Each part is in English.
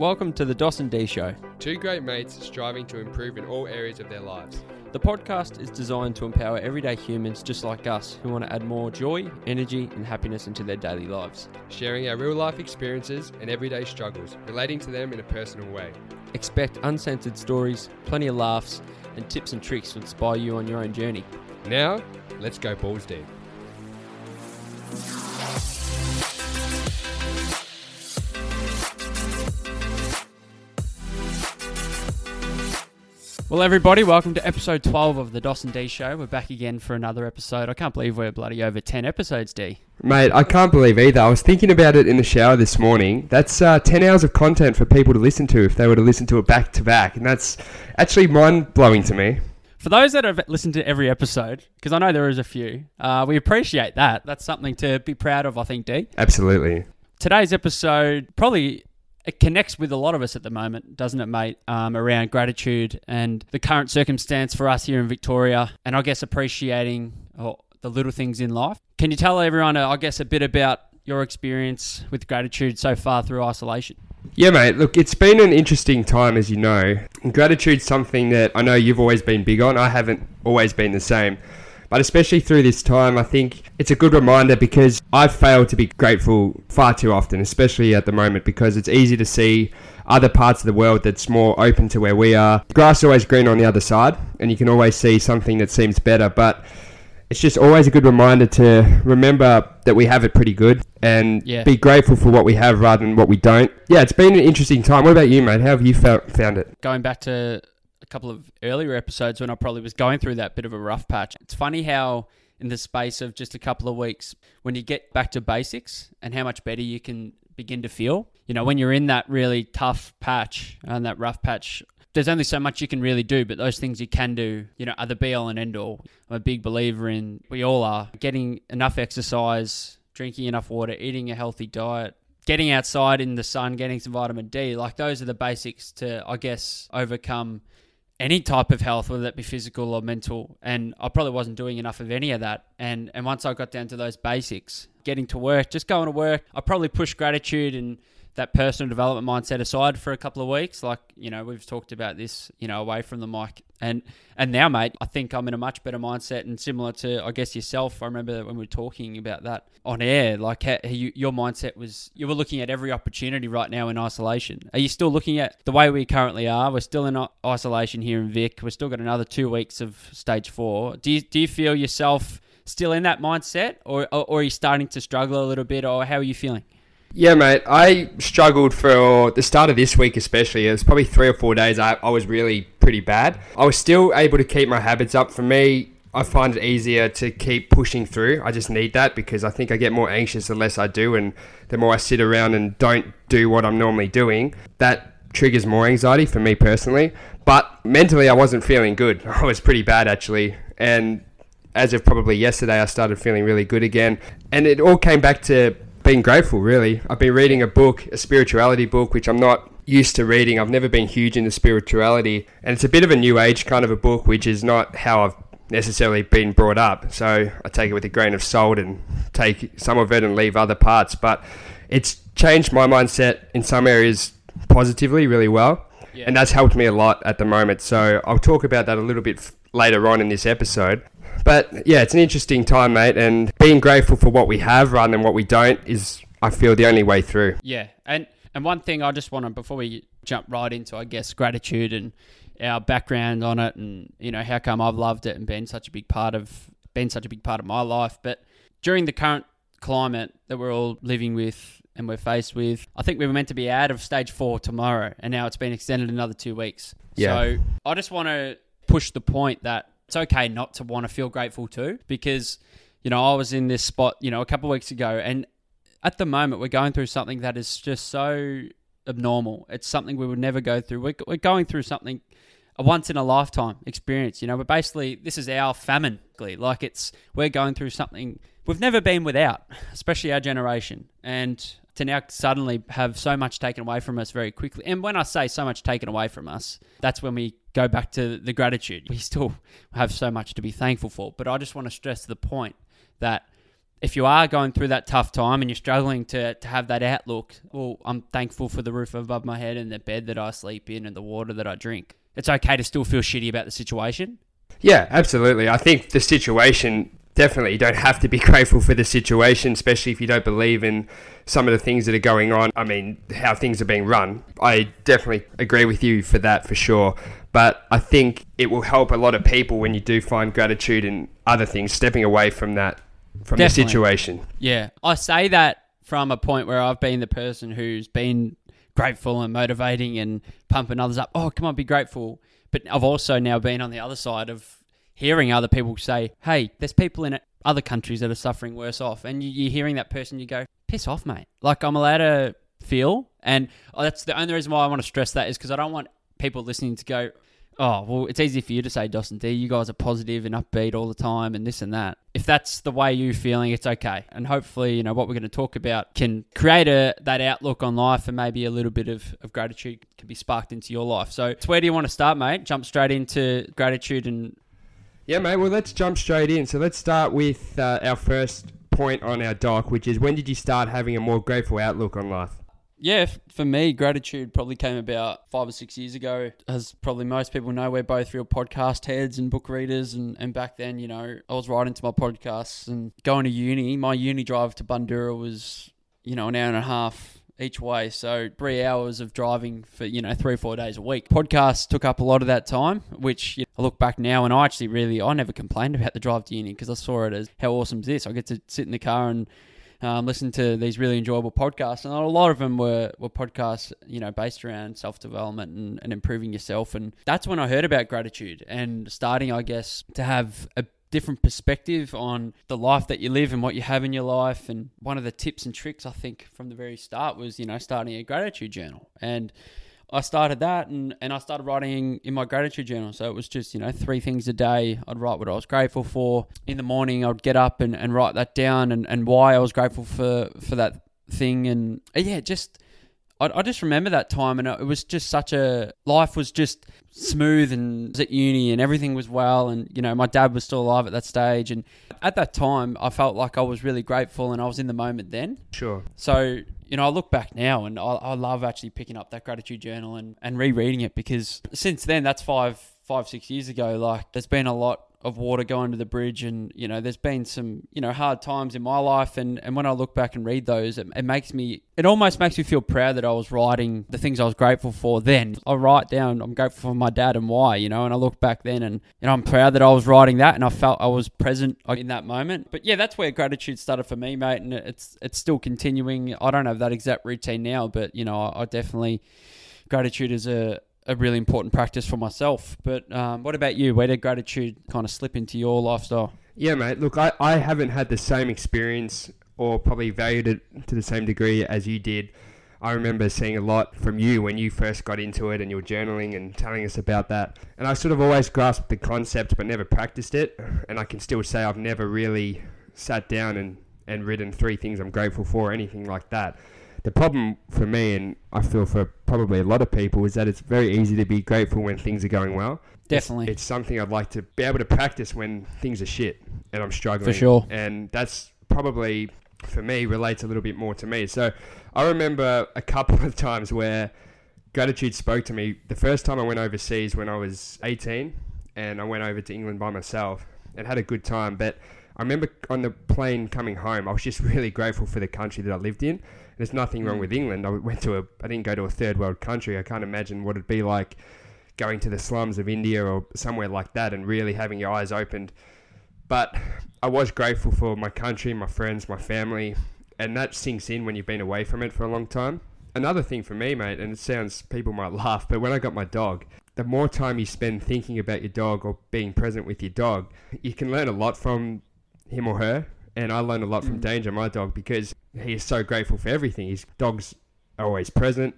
Welcome to the Dos and D Show. Two great mates striving to improve in all areas of their lives. The podcast is designed to empower everyday humans just like us who want to add more joy, energy, and happiness into their daily lives. Sharing our real life experiences and everyday struggles, relating to them in a personal way. Expect uncensored stories, plenty of laughs, and tips and tricks to inspire you on your own journey. Now, let's go balls deep. Well, everybody, welcome to episode 12 of the Dos and D Show. We're back again for another episode. I can't believe we're bloody over 10 episodes, D. Mate, I can't believe either. I was thinking about it in the shower this morning. That's uh, 10 hours of content for people to listen to if they were to listen to it back to back. And that's actually mind blowing to me. For those that have listened to every episode, because I know there is a few, uh, we appreciate that. That's something to be proud of, I think, D. Absolutely. Today's episode probably it connects with a lot of us at the moment, doesn't it, mate? Um, around gratitude and the current circumstance for us here in Victoria, and I guess appreciating oh, the little things in life. Can you tell everyone, uh, I guess, a bit about your experience with gratitude so far through isolation? Yeah, mate. Look, it's been an interesting time, as you know. Gratitude's something that I know you've always been big on. I haven't always been the same. But especially through this time, I think it's a good reminder because I've failed to be grateful far too often, especially at the moment, because it's easy to see other parts of the world that's more open to where we are. The grass is always green on the other side, and you can always see something that seems better. But it's just always a good reminder to remember that we have it pretty good and Yeah. be grateful for what we have rather than what we don't. Yeah, it's been an interesting time. What about you, mate? How have you fou- found it? Going back to couple of earlier episodes when I probably was going through that bit of a rough patch, it's funny how in the space of just a couple of weeks, when you get back to basics and how much better you can begin to feel. You know, when you're in that really tough patch and that rough patch, there's only so much you can really do, but those things you can do, you know, are the be all and end all. I'm a big believer in, we all are, getting enough exercise, drinking enough water, eating a healthy diet, getting outside in the sun, getting some vitamin D. Like those are the basics to, I guess, overcome any type of health, whether that be physical or mental. And I probably wasn't doing enough of any of that. And and once I got down to those basics, getting to work, just going to work, I probably pushed gratitude and that personal development mindset aside for a couple of weeks. Like, you know, we've talked about this, you know, away from the mic. And and now, mate, I think I'm in a much better mindset and similar to, I guess, yourself. I remember when we were talking about that on air, like how you, your mindset was, you were looking at every opportunity right now in isolation. Are you still looking at the way we currently are? We're still in isolation here in Vic. We've still got another two weeks of stage four. Do you, do you feel yourself still in that mindset or, or, or are you starting to struggle a little bit or how are you feeling? Yeah, mate. I struggled for the start of this week, especially. It was probably three or four days. I, I was really pretty bad. I was still able to keep my habits up. For me, I find it easier to keep pushing through. I just need that because I think I get more anxious the less I do, and the more I sit around and don't do what I'm normally doing. That triggers more anxiety for me personally. But mentally, I wasn't feeling good. I was pretty bad actually, and as of probably yesterday, I started feeling really good again. And it all came back to being grateful, really. I've been reading a book, a spirituality book, which I'm not used to reading. I've never been huge into spirituality. And it's a bit of a new age kind of a book, which is not how I've necessarily been brought up. So I take it with a grain of salt and take some of it and leave other parts. But it's changed my mindset in some areas positively really well. Yeah. And that's helped me a lot at the moment. So I'll talk about that a little bit later on in this episode. But yeah, it's an interesting time, mate. And being grateful for what we have rather than what we don't is, I feel, the only way through. Yeah, and and one thing I just want to before we jump right into, I guess, gratitude and our background on it, and you know how come I've loved it and been such a big part of been such a big part of my life. But during the current climate that we're all living with and we're faced with, I think we were meant to be out of stage four tomorrow, and now it's been extended another two weeks. Yeah. So I just want to push the point that it's okay not to want to feel grateful too, because you know I was in this spot, you know, a couple of weeks ago, and at the moment we're going through something that is just so abnormal. It's something we would never go through. We're, we're going through something a once in a lifetime experience. You know, but basically this is our famine. Like it's we're going through something we've never been without, especially our generation, and to now suddenly have so much taken away from us very quickly. And when I say so much taken away from us, that's when we go back to the gratitude. We still have so much to be thankful for, but I just want to stress the point that if you are going through that tough time and you're struggling to, to have that outlook, well, I'm thankful for the roof above my head and the bed that I sleep in and the water that I drink. It's okay to still feel shitty about the situation. Yeah, absolutely. I think the situation definitely you don't have to be grateful for the situation, especially if you don't believe in some of the things that are going on. I mean, how things are being run. I definitely agree with you for that for sure. But I think it will help a lot of people when you do find gratitude in other things, stepping away from that, from Definitely. the situation. Yeah. I say that from a point where I've been the person who's been grateful and motivating and pumping others up. Oh, come on, be grateful. But I've also now been on the other side of hearing other people say, hey, there's people in other countries that are suffering worse off. And you're hearing that person, you go, piss off, mate. Like, I'm allowed to feel. And oh, that's the only reason why I want to stress that is because I don't want people listening to go, oh, well, it's easy for you to say, Dos and D, you guys are positive and upbeat all the time and this and that. If that's the way you're feeling, it's okay. And hopefully, you know, what we're going to talk about can create a that outlook on life and maybe a little bit of, of gratitude can be sparked into your life. So, where do you want to start, mate? Jump straight into gratitude and. Yeah, mate. Well, let's jump straight in. So let's start with uh, our first point on our doc, which is when did you start having a more grateful outlook on life? Yeah, for me, gratitude probably came about five or six years ago. As probably most people know, we're both real podcast heads and book readers. And, and back then, you know, I was writing to my podcasts and going to uni. My uni drive to Bundoora was, you know, an hour and a half each way. So three hours of driving for, you know, three or four days a week. Podcasts took up a lot of that time, which you know, I look back now and I actually really, I never complained about the drive to uni because I saw it as how awesome is this. I get to sit in the car and um, listen to these really enjoyable podcasts, and a lot of them were, were podcasts, you know, based around self development and, and improving yourself. And that's when I heard about gratitude and starting, I guess, to have a different perspective on the life that you live and what you have in your life. And one of the tips and tricks I think from the very start was, you know, starting a gratitude journal. And I started that and, and I started writing in my gratitude journal. So it was just, you know, three things a day. I'd write what I was grateful for. In the morning, I'd get up and, and write that down and, and why I was grateful for, for that thing. And yeah, just, I, I just remember that time and it was just such a, life was just smooth and was at uni and everything was well. And, you know, my dad was still alive at that stage. And at that time, I felt like I was really grateful and I was in the moment then. Sure. So, you know, I look back now and I, I love actually picking up that gratitude journal and, and rereading it because since then, that's five, five, six years ago, like there's been a lot of water going under the bridge and, you know, there's been some, you know, hard times in my life. And, and when I look back and read those, it, it makes me, it almost makes me feel proud that I was writing the things I was grateful for then. I write down, I'm grateful for my dad and why, you know, and I look back then and, you know, I'm proud that I was writing that and I felt I was present in that moment. But yeah, that's where gratitude started for me, mate. And it's, it's still continuing. I don't have that exact routine now, but, you know, I, I definitely, gratitude is a, a really important practice for myself. But um, what about you? Where did gratitude kind of slip into your lifestyle? Yeah, mate. Look, I, I haven't had the same experience or probably valued it to the same degree as you did. I remember seeing a lot from you when you first got into it and you were journaling and telling us about that. And I sort of always grasped the concept but never practiced it. And I can still say I've never really sat down and, and written three things I'm grateful for or anything like that. The problem for me, and I feel for probably a lot of people, is that it's very easy to be grateful when things are going well. Definitely. It's, it's something I'd like to be able to practice when things are shit and I'm struggling. For sure. And that's probably, for me, relates a little bit more to me. So I remember a couple of times where gratitude spoke to me. The first time I went overseas when I was 18 and I went over to England by myself and had a good time. But I remember on the plane coming home, I was just really grateful for the country that I lived in. There's nothing wrong mm. with England. I went to a, I didn't go to a third world country. I can't imagine what it'd be like going to the slums of India or somewhere like that and really having your eyes opened. But I was grateful for my country, my friends, my family, and that sinks in when you've been away from it for a long time. Another thing for me, mate, and it sounds people might laugh, but when I got my dog, the more time you spend thinking about your dog or being present with your dog, you can learn a lot from him or her. And I learned a lot from Mm. Danger, my dog, because he is so grateful for everything. His dogs are always present.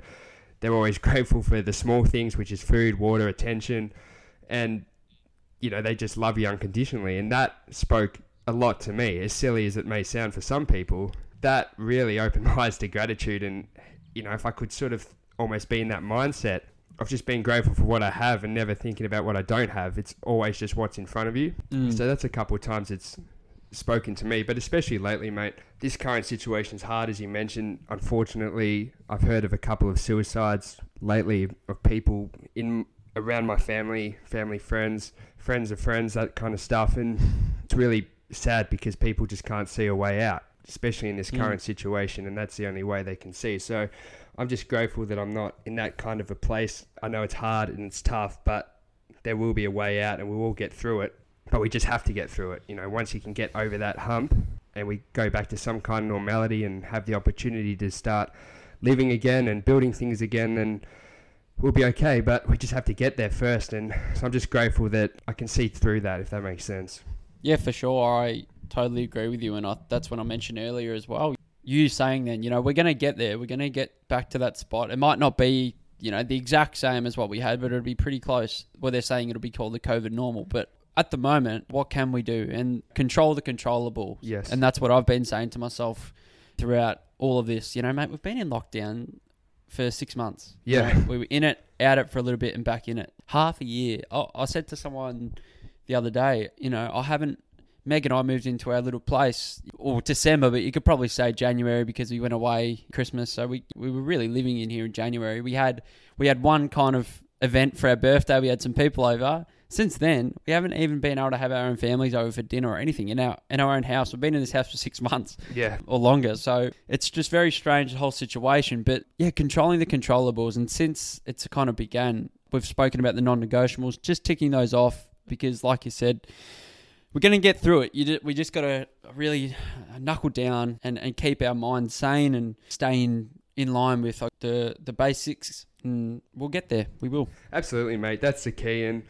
They're always grateful for the small things, which is food, water, attention, and you know they just love you unconditionally. And that spoke a lot to me. As silly as it may sound for some people, that really opened my eyes to gratitude. And you know, if I could sort of almost be in that mindset of just being grateful for what I have and never thinking about what I don't have, it's always just what's in front of you. Mm. So that's a couple of times it's spoken to me, but especially lately, mate. This current situation's hard, as you mentioned. Unfortunately, I've heard of a couple of suicides lately of people in around my family, family friends, friends of friends, that kind of stuff, and it's really sad because people just can't see a way out, especially in this Mm. current situation, and that's the only way they can see. So, I'm just grateful that I'm not in that kind of a place. I know it's hard and it's tough, but there will be a way out, and we will get through it. But we just have to get through it. You know, once you can get over that hump, and we go back to some kind of normality and have the opportunity to start living again and building things again, then we'll be okay. But we just have to get there first, and so I'm just grateful that I can see through that, if that makes sense. Yeah, for sure. I totally agree with you, and I, that's what I mentioned earlier as well. You saying then, you know, we're going to get there. We're going to get back to that spot. It might not be, you know, the exact same as what we had, but it'll be pretty close. Well, they're saying it'll be called the COVID normal, but at the moment, what can we do and control the controllable? Yes. And that's what I've been saying to myself throughout all of this. You know, mate, we've been in lockdown for six months. You Yeah. know, we were in it, out it for a little bit, and back in it. Half a year. I, I said to someone the other day, you know, I haven't. Meg and I moved into our little place, or December, but you could probably say January because we went away Christmas. So we we were really living in here in January. We had we had one kind of event for our birthday. We had some people over. Since then, we haven't even been able to have our own families over for dinner or anything in our in our own house. We've been in this house for six months Yeah. or longer. So it's just very strange the whole situation. But yeah, controlling the controllables, and since it's kind of began, we've spoken about the non-negotiables, just ticking those off because, like you said, we're going to get through it. You ju- we just got to really uh, knuckle down and, and keep our minds sane and stay in, in line with like, the the basics, and we'll get there. We will. Absolutely, mate. That's the key. And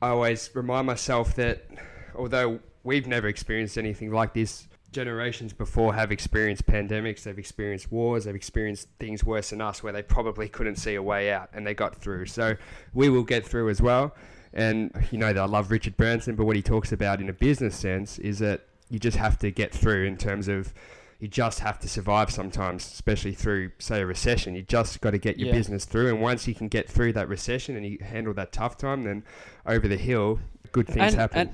I always remind myself that although we've never experienced anything like this, generations before have experienced pandemics, they've experienced wars, they've experienced things worse than us where they probably couldn't see a way out and they got through. So we will get through as well. And you know that I love Richard Branson, but what he talks about in a business sense is that you just have to get through in terms of you just have to survive sometimes, especially through, say, a recession. You just got to get your Yeah. business through. And once you can get through that recession and you handle that tough time, then over the hill, good things And- happen. and-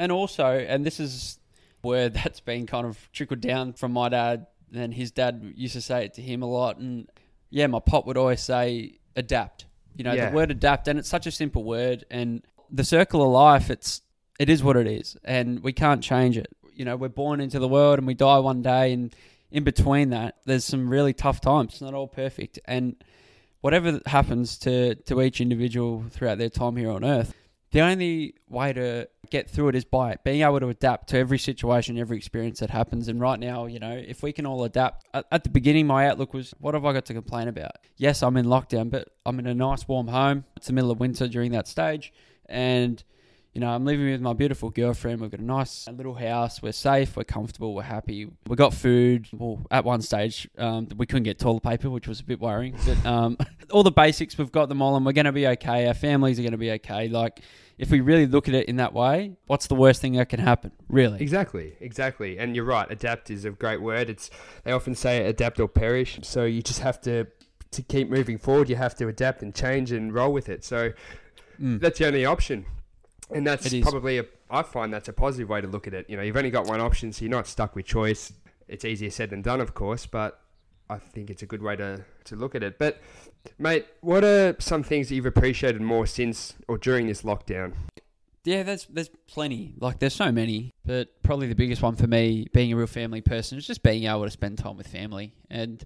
And also, and this is where that's been kind of trickled down from my dad, and his dad used to say it to him a lot. And yeah, my pop would always say, adapt. You know, Yeah. the word adapt, and it's such a simple word. And the circle of life, it's it is what it is, and we can't change it. You know, we're born into the world and we die one day, and in between that, there's some really tough times. It's not all perfect, and whatever happens to to each individual throughout their time here on earth, the only way to get through it is by being able to adapt to every situation, every experience that happens. And right now, you know, if we can all adapt, at, at the beginning, my outlook was, what have I got to complain about? Yes, I'm in lockdown, but I'm in a nice warm home. It's the middle of winter during that stage. And, you know, I'm living with my beautiful girlfriend. We've got a nice little house. We're safe. We're comfortable. We're happy. We got food. Well, at one stage, um, we couldn't get toilet paper, which was a bit worrying. But um, all the basics, we've got them all, and we're going to be okay. Our families are going to be okay. Like, if we really look at it in that way, what's the worst thing that can happen? Really? Exactly, exactly. And you're right. Adapt is a great word. It's they often say adapt or perish. So you just have to to keep moving forward. You have to adapt and change and roll with it. So Mm. that's the only option. And that's probably a I find that's a positive way to look at it. You know, you've only got one option, so you're not stuck with choice. It's easier said than done, of course, but I think it's a good way to, to look at it. But mate, what are some things that you've appreciated more since or during this lockdown? Yeah, there's there's plenty. Like there's so many, but probably the biggest one for me, being a real family person, is just being able to spend time with family and.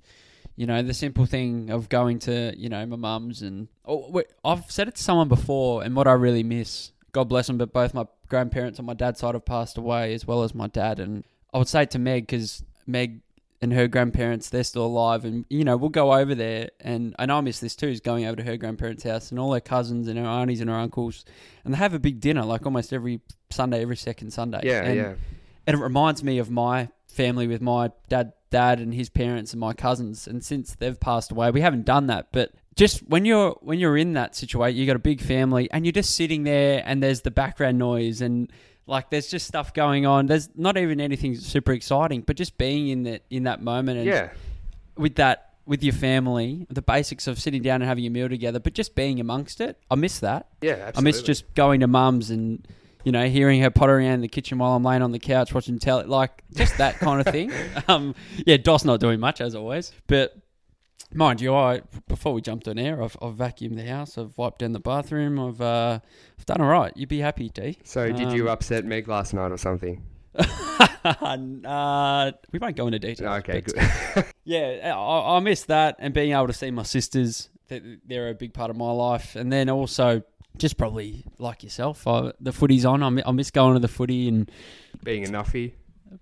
You know the simple thing of going to you know my mum's and oh, wait, I've said it to someone before, and what I really miss, God bless them, but both my grandparents on my dad's side have passed away, as well as my dad. And I would say to Meg because Meg and her grandparents they're still alive, and you know we'll go over there, and I know I miss this too, is going over to her grandparents' house and all her cousins and her aunties and her uncles, and they have a big dinner like almost every Sunday, every second Sunday. Yeah, and, yeah. and it reminds me of my family with my dad, dad and his parents and my cousins. And since they've passed away, we haven't done that. But just when you're when you're in that situation, you got a big family and you're just sitting there, and there's the background noise and like there's just stuff going on. There's not even anything super exciting, but just being in that in that moment and Yeah. with that with your family, the basics of sitting down and having a meal together, but just being amongst it. I miss that. Yeah, absolutely. I miss just going to mum's and you know, hearing her potter around the kitchen while I'm laying on the couch watching telly, like just that kind of thing. Um, yeah, Dos not doing much as always, but mind you, I before we jumped on air, I've, I've vacuumed the house, I've wiped down the bathroom, I've uh, I've done all right. You'd be happy, D. So did you Um, upset Meg last night or something? uh, we won't go into detail. Okay, good. Yeah, I, I miss that and being able to see my sisters. They're a big part of my life, and then also just probably like yourself, I, the footy's on. I I miss going to the footy and Being a nuffy.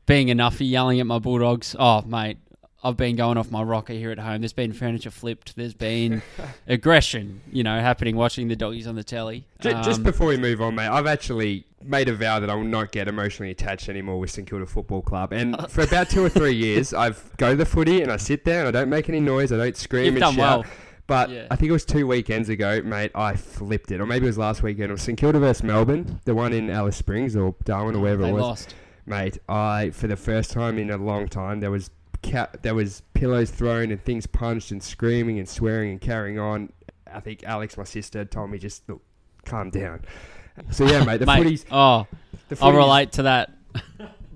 being a nuffy, yelling at my bulldogs. Oh, mate, I've been going off my rocker here at home. There's been furniture flipped. There's been aggression, you know, happening watching the doggies on the telly. Just, just Um, before we move on, mate, I've actually made a vow that I will not get emotionally attached anymore with St Kilda Football Club. And for about two or three years, I've go to the footy and I sit there and I don't make any noise. I don't scream and done shout. well. But Yeah. I think it was two weekends ago, mate. I flipped it, or maybe it was last weekend. It was St Kilda versus Melbourne, the one in Alice Springs or Darwin or wherever They it was. lost. Mate, I for the first time in a long time there was ca- there was pillows thrown and things punched and screaming and swearing and carrying on. I think Alex, my sister, told me just look, calm down. So yeah, mate, the Mate, footy's oh, the I'll relate to that.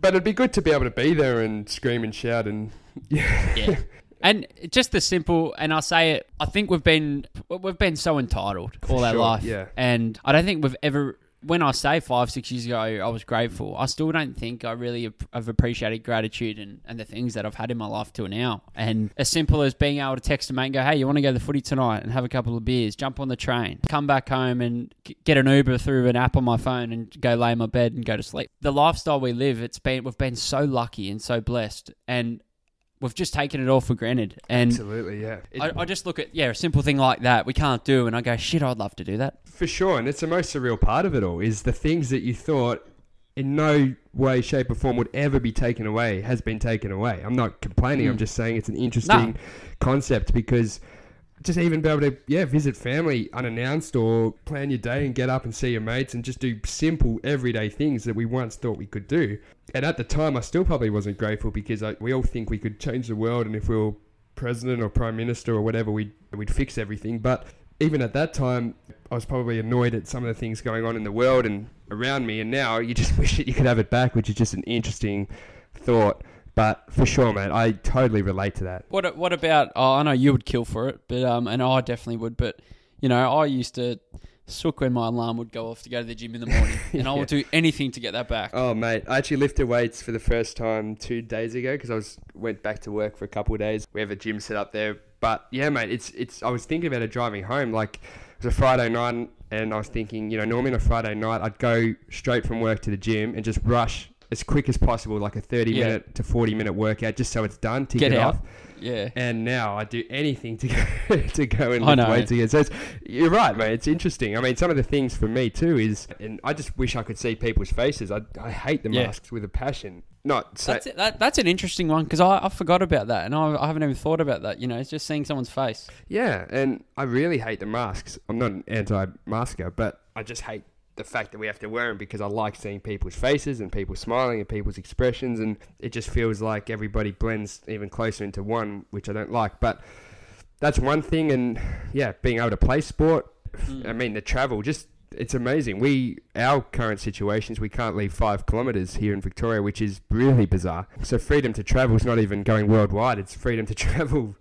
But it'd be good to be able to be there and scream and shout and Yeah. And just the simple, and I say it. I think we've been we've been so entitled all For our sure, life, yeah. And I don't think we've ever. When I say five, six years ago, I was grateful. I still don't think I really have appreciated gratitude and, and the things that I've had in my life till now. And as simple as being able to text a mate and go, "Hey, you want to go to the footy tonight and have a couple of beers? Jump on the train, come back home and get an Uber through an app on my phone and go lay in my bed and go to sleep." The lifestyle we live, it's been we've been so lucky and so blessed, and we've just taken it all for granted. And absolutely, yeah. It- I, I just look at yeah, a simple thing like that we can't do, and I go, shit, I'd love to do that. For sure, and it's the most surreal part of it all is the things that you thought in no way, shape, or form would ever be taken away has been taken away. I'm not complaining. I'm Mm. just saying it's an interesting concept because just even be able to yeah visit family unannounced or plan your day and get up and see your mates and just do simple everyday things that we once thought we could do. And at the time, I still probably wasn't grateful because I, we all think we could change the world, and if we were president or prime minister or whatever, we'd we'd fix everything. But even at that time, I was probably annoyed at some of the things going on in the world and around me. And now you just wish that you could have it back, which is just an interesting thought. But for sure, man, I totally relate to that. What what about? Oh, I know you would kill for it, but um, and I definitely would. But you know, I used to sook when my alarm would go off to go to the gym in the morning, and I would do anything to get that back. Oh, mate, I actually lifted weights for the first time two days ago because I was went back to work for a couple of days. We have a gym set up there, but yeah, mate, it's it's. I was thinking about it driving home. Like it was a Friday night, and I was thinking, you know, normally on a Friday night, I'd go straight from work to the gym and just rush as quick as possible, like a thirty Yeah. minute to forty minute workout, just so it's done. Tick Get it out. off. Yeah, And now I do anything to go to go and lift weights again. So it's, you're right, mate. It's interesting. I mean, some of the things for me too is, and I just wish I could see people's faces. I, I hate the Yeah. masks with a passion. Not so, that's it. That, that's an interesting one because I, I forgot about that, and I, I haven't even thought about that. You know, it's just seeing someone's face. yeah, and I really hate the masks. I'm not an anti-masker, but I just hate the fact that we have to wear them because I like seeing people's faces and people smiling and people's expressions, and it just feels like everybody blends even closer into one, which I don't like. But that's one thing, and yeah, being able to play sport. Mm. I mean, the travel just. It's amazing. We our current situations we can't leave five kilometers here in Victoria, which is really bizarre. So freedom to travel is not even going worldwide. It's freedom to travel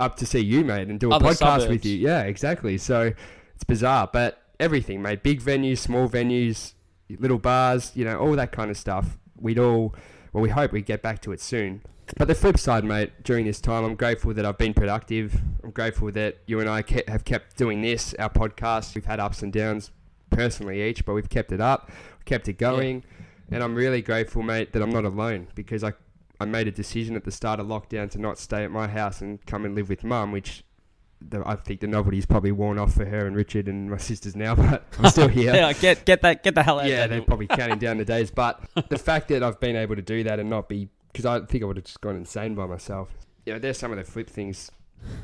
up to see you, mate, and do a Other podcast suburbs. with you. Yeah, exactly. So it's bizarre, but everything, mate. Big venues, small venues, little bars, you know, all that kind of stuff. We'd all, well, we hope we get back to it soon. But the flip side, mate, during this time, I'm grateful that I've been productive. I'm grateful that you and I ke- have kept doing this, our podcast. We've had ups and downs personally each, but we've kept it up, kept it going. And I'm really grateful, mate, that I'm not alone because I, I made a decision at the start of lockdown to not stay at my house and come and live with mum, which the, I think the novelty's probably worn off for her and Richard and my sisters now, but I'm still here. Yeah, get get that get the hell out. Yeah, they're probably counting down the days. But the fact that I've been able to do that and not be, because I think I would have just gone insane by myself. You know, there's some of the flip things.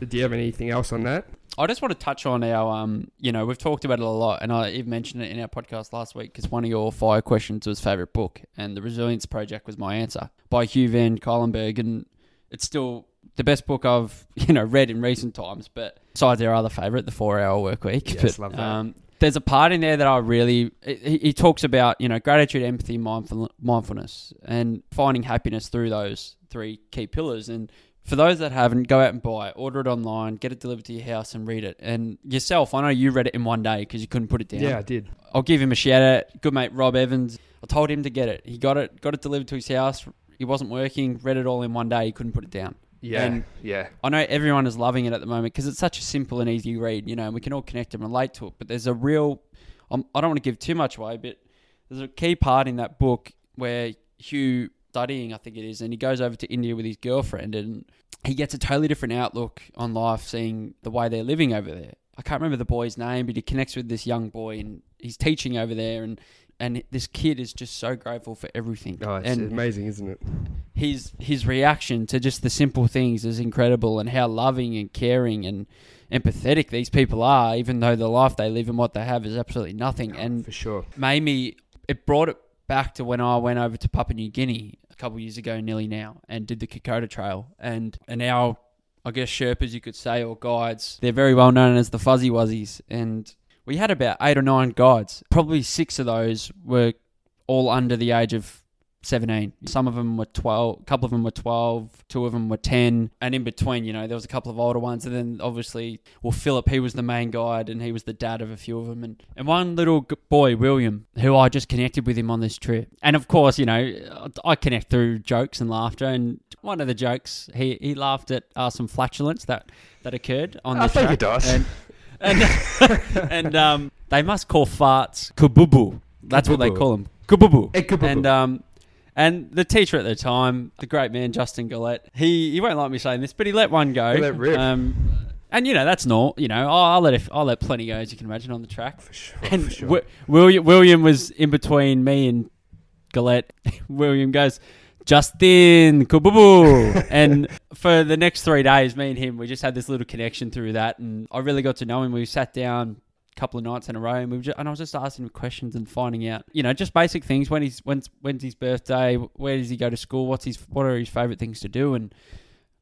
Do you have anything else on that? I just want to touch on our, um, you know, we've talked about it a lot, and I even mentioned it in our podcast last week because one of your fire questions was favorite book, and the Resilience Project was my answer by Hugh Van Cuylenberg, and it's still the best book I've you know read in recent times. But besides our other favorite, the Four Hour Work Week, Yes, but, love that. Um, there's a part in there that I really he, he talks about you know gratitude, empathy, mindful, mindfulness, and finding happiness through those three key pillars. And for those that haven't, go out and buy it, order it online, get it delivered to your house, and read it. And yourself, I know you read it in one day because you couldn't put it down. Yeah, I did. I'll give him a shout out. Good mate Rob Evans. I told him to get it. He got it. Got it delivered to his house. He wasn't working. Read it all in one day. He couldn't put it down. Yeah, And- yeah. I know everyone is loving it at the moment because it's such a simple and easy read, you know, and we can all connect and relate to it. But there's a real, um, I don't want to give too much away, but there's a key part in that book where Hugh studying, I think it is, and he goes over to India with his girlfriend and he gets a totally different outlook on life, seeing the way they're living over there. I can't remember the boy's name, but he connects with this young boy and he's teaching over there and. And this kid is just so grateful for everything. Oh, it's and amazing, isn't it? his his reaction to just the simple things is incredible and how loving and caring and empathetic these people are even though the life they live and what they have is absolutely nothing oh, and For sure. made me it brought it back to when I went over to Papua New Guinea a couple of years ago nearly now and did the Kokoda Trail and and our I guess Sherpas you could say or guides they're very well known as the Fuzzy Wuzzies and we had about eight or nine guides probably six of those were all under the age of 17. Some of them were 12, a couple of them were 12, two of them were 10, and in between, you know, there was a couple of older ones, and then obviously, well, Philip, he was the main guide, and he was the dad of a few of them, and, and one little boy, William, who I just connected with him on this trip. And of course, you know, I connect through jokes and laughter, and one of the jokes, he, he laughed at uh, some flatulence that, that occurred on the I think it does. And, and, and um, they must call farts kububu. That's what they Kububu. call them. Kububu. Eh, kububu. And um, and the teacher at the time, the great man Justin Gillette, he he won't like me saying this, but he let one go. He let rip. Um, and you know that's not you know I'll, I'll let it, I'll let plenty go as you can imagine on the track. For sure. And for sure. Wi- William William was in between me and Gillette. William goes. Justin Kububu. and for the next three days, me and him, we just had this little connection through that. And I really got to know him. We sat down a couple of nights in a row and we were just, and I was just asking him questions and finding out, you know, just basic things. When he's, when's, when's his birthday? Where does he go to school? What's his, what are his favorite things to do? And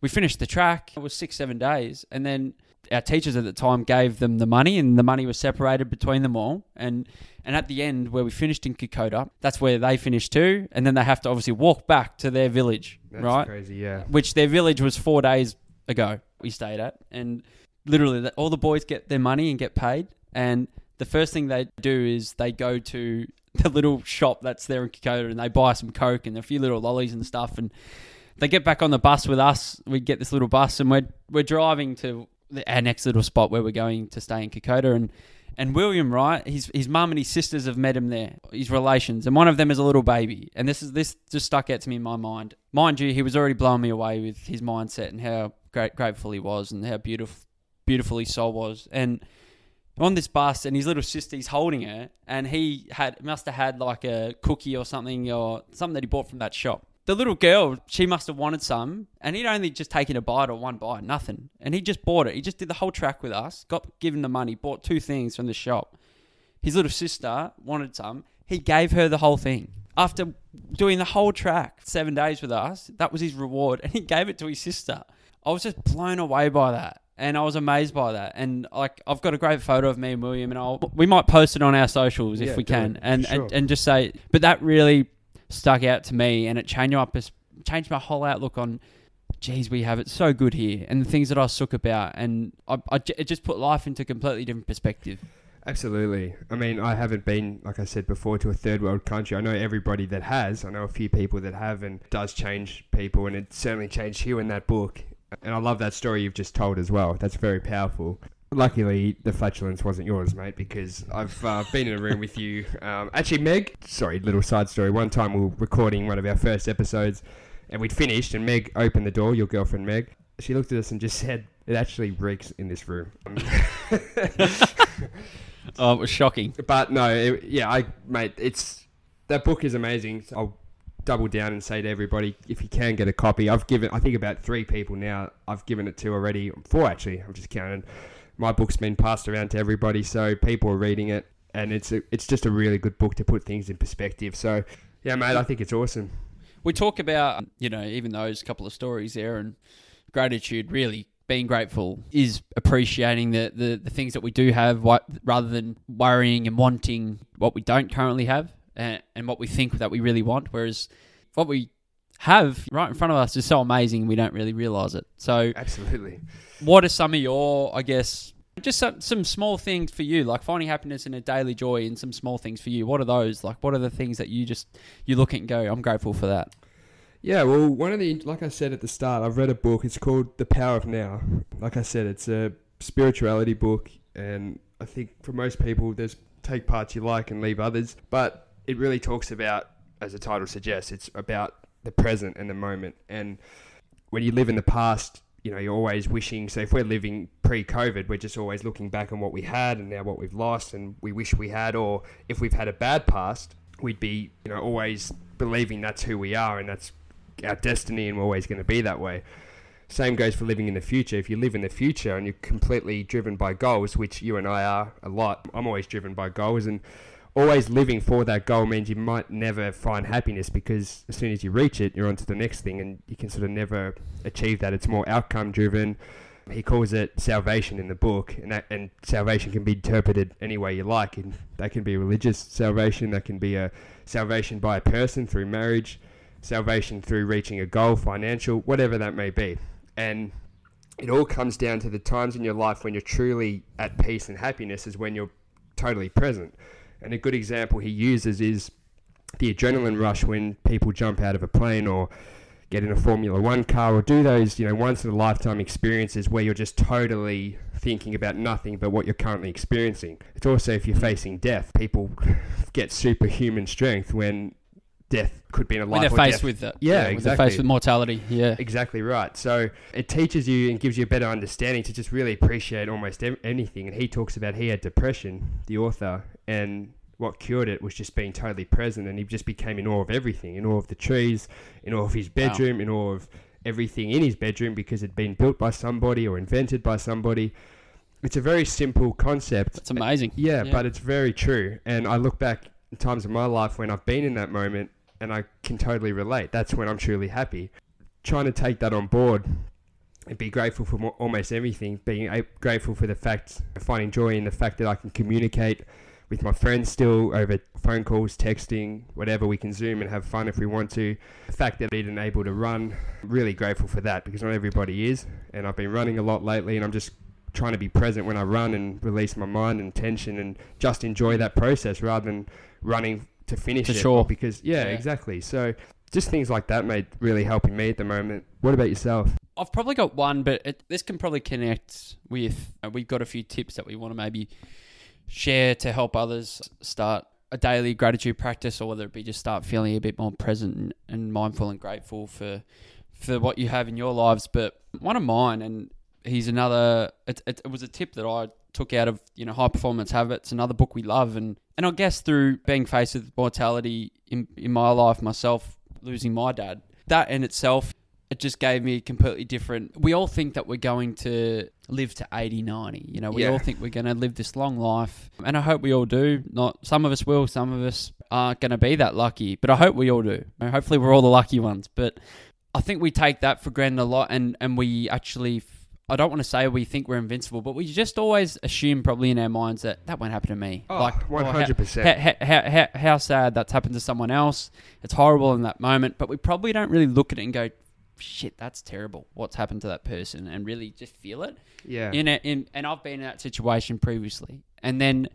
we finished the track. It was six, seven days. And then our teachers at the time gave them the money and the money was separated between them all. And, and at the end, where we finished in Kokoda, that's where they finished too. And then they have to obviously walk back to their village, That's right? crazy, yeah. Which their village was four days ago we stayed at. And literally, all the boys get their money and get paid. And the first thing they do is they go to the little shop that's there in Kokoda and they buy some Coke and a few little lollies and stuff. And they get back on the bus with us. We get this little bus and we're, we're driving to our next little spot where we're going to stay in Kokoda. And and William, right, his his mum and his sisters have met him there, his relations, and one of them is a little baby. And this is this just stuck out to me in my mind. Mind you, he was already blowing me away with his mindset and how great grateful he was and how beautiful beautiful his soul was. And on this bus, and his little sister, he's holding her, and he had must have had like a cookie or something or something that he bought from that shop. The little girl, she must have wanted some, and he'd only just taken a bite or one bite, nothing. And he just bought it. He just did the whole track with us, got given the money, bought two things from the shop. His little sister wanted some. He gave her the whole thing. After doing the whole track, seven days with us, that was his reward, and he gave it to his sister. I was just blown away by that. And I was amazed by that. And like I've got a great photo of me and William and I'll we might post it on our socials Yeah, if we can. And, sure. and and just say but that really stuck out to me and it changed my changed my whole outlook on geez we have it so good here and the things that I sook about and I, I it just put life into a completely different perspective. Absolutely. I mean, I haven't been, like I said before, to a third world country. I know everybody that has. I know a few people that have, and does change people, and it certainly changed you in that book. And I love that story you've just told as well. That's very powerful. Luckily, the flatulence wasn't yours, mate, because I've uh, been in a room with you. Um, actually, Meg, sorry, little side story. One time we were recording one of our first episodes, and we'd finished, and Meg opened the door, your girlfriend Meg. She looked at us and just said, It actually reeks in this room. Oh, it was shocking. But no, it, yeah, I mate, it's that book is amazing. So I'll double down and say to everybody, if you can get a copy, I've given, I think about three people now. I've given it to already, four actually. I'm just counting. My book's been passed around to everybody, so people are reading it, and it's a, it's just a really good book to put things in perspective. So yeah, mate, I think it's awesome. We talk about, you know, even those couple of stories there and gratitude really being grateful is appreciating the, the, the things that we do have rather than worrying and wanting what we don't currently have and, and what we think that we really want. Whereas what we have right in front of us is so amazing we don't really realize it. So, Absolutely. what are some of your, I guess, just some, some small things for you, like finding happiness in a daily joy and some small things for you? What are those? Like, what are the things that you just you look at and go, I'm grateful for that? Yeah, well, one of the like I said at the start, I've read a book. It's called The Power of Now. Like I said, it's a spirituality book, and I think for most people, there's take parts you like and leave others. But it really talks about, as the title suggests, it's about the present and the moment. And when you live in the past, you know, you're always wishing. So if we're living pre-COVID, we're just always looking back on what we had and now what we've lost, and we wish we had. Or if we've had a bad past, we'd be, you know, always believing that's who we are and that's our destiny and we're always going to be that way. Same goes for living in the future. If you live in the future and you're completely driven by goals, which you and I are a lot, I'm always driven by goals and always living for that goal means you might never find happiness because as soon as you reach it, you're on to the next thing and you can sort of never achieve that. It's more outcome driven. He calls it salvation in the book, and that, and salvation can be interpreted any way you like. And that can be religious salvation, that can be a salvation by a person through marriage, salvation through reaching a goal, financial, whatever that may be. And it all comes down to the times in your life when you're truly at peace and happiness is when you're totally present. And a good example he uses is the adrenaline rush when people jump out of a plane or get in a Formula One car or do those, you know, once in a lifetime experiences where you're just totally thinking about nothing but what you're currently experiencing. It's also if you're mm. facing death, people get superhuman strength when death could be in a life. When they're faced death. with that. Yeah, when they're exactly. faced with mortality. Yeah. Exactly right. So it teaches you and gives you a better understanding to just really appreciate almost anything. And he talks about he had depression, the author, and what cured it was just being totally present. And he just became in awe of everything, in awe of the trees, in awe of his bedroom, in awe of everything in his bedroom because it'd been built by somebody or invented by somebody. It's a very simple concept. It's amazing. Yeah, Yeah. but it's very true. And I look back in times of my life when I've been in that moment and I can totally relate. That's when I'm truly happy. Trying to take that on board and be grateful for almost everything, being grateful for the fact, finding joy in the fact that I can communicate with my friends still over phone calls, texting, whatever. We can Zoom and have fun if we want to. The fact that I've been able to run, I'm really grateful for that because not everybody is. And I've been running a lot lately and I'm just trying to be present when I run and release my mind and tension and just enjoy that process rather than running to finish For it. sure. Because, yeah, Yeah. exactly. So just things like that, mate, really helping me at the moment. What about yourself? I've probably got one, but it, this can probably connect with. Uh, we've got a few tips that we want to maybe share to help others start a daily gratitude practice, or whether it be just start feeling a bit more present and, mindful and grateful for for what you have in your lives. But one of mine, and he's another. It, it, it was a tip that I took out of you know high performance habits, another book we love, and and I guess through being faced with mortality in in my life myself, losing my dad, that in itself it just gave me a completely different we all think that we're going to live to 80 90 you know we Yeah. all think we're going to live this long life and i hope we all do not some of us will some of us aren't going to be that lucky but i hope we all do And hopefully we're all the lucky ones but i think we take that for granted a lot and and we actually I don't want to say we think we're invincible, but we just always assume, probably in our minds, that that won't happen to me. Oh, like, 100%. How, how, how, how sad that's happened to someone else. It's horrible in that moment, but we probably don't really look at it and go, shit, that's terrible. What's happened to that person? And really just feel it. Yeah. In a, in and I've been in that situation previously, and then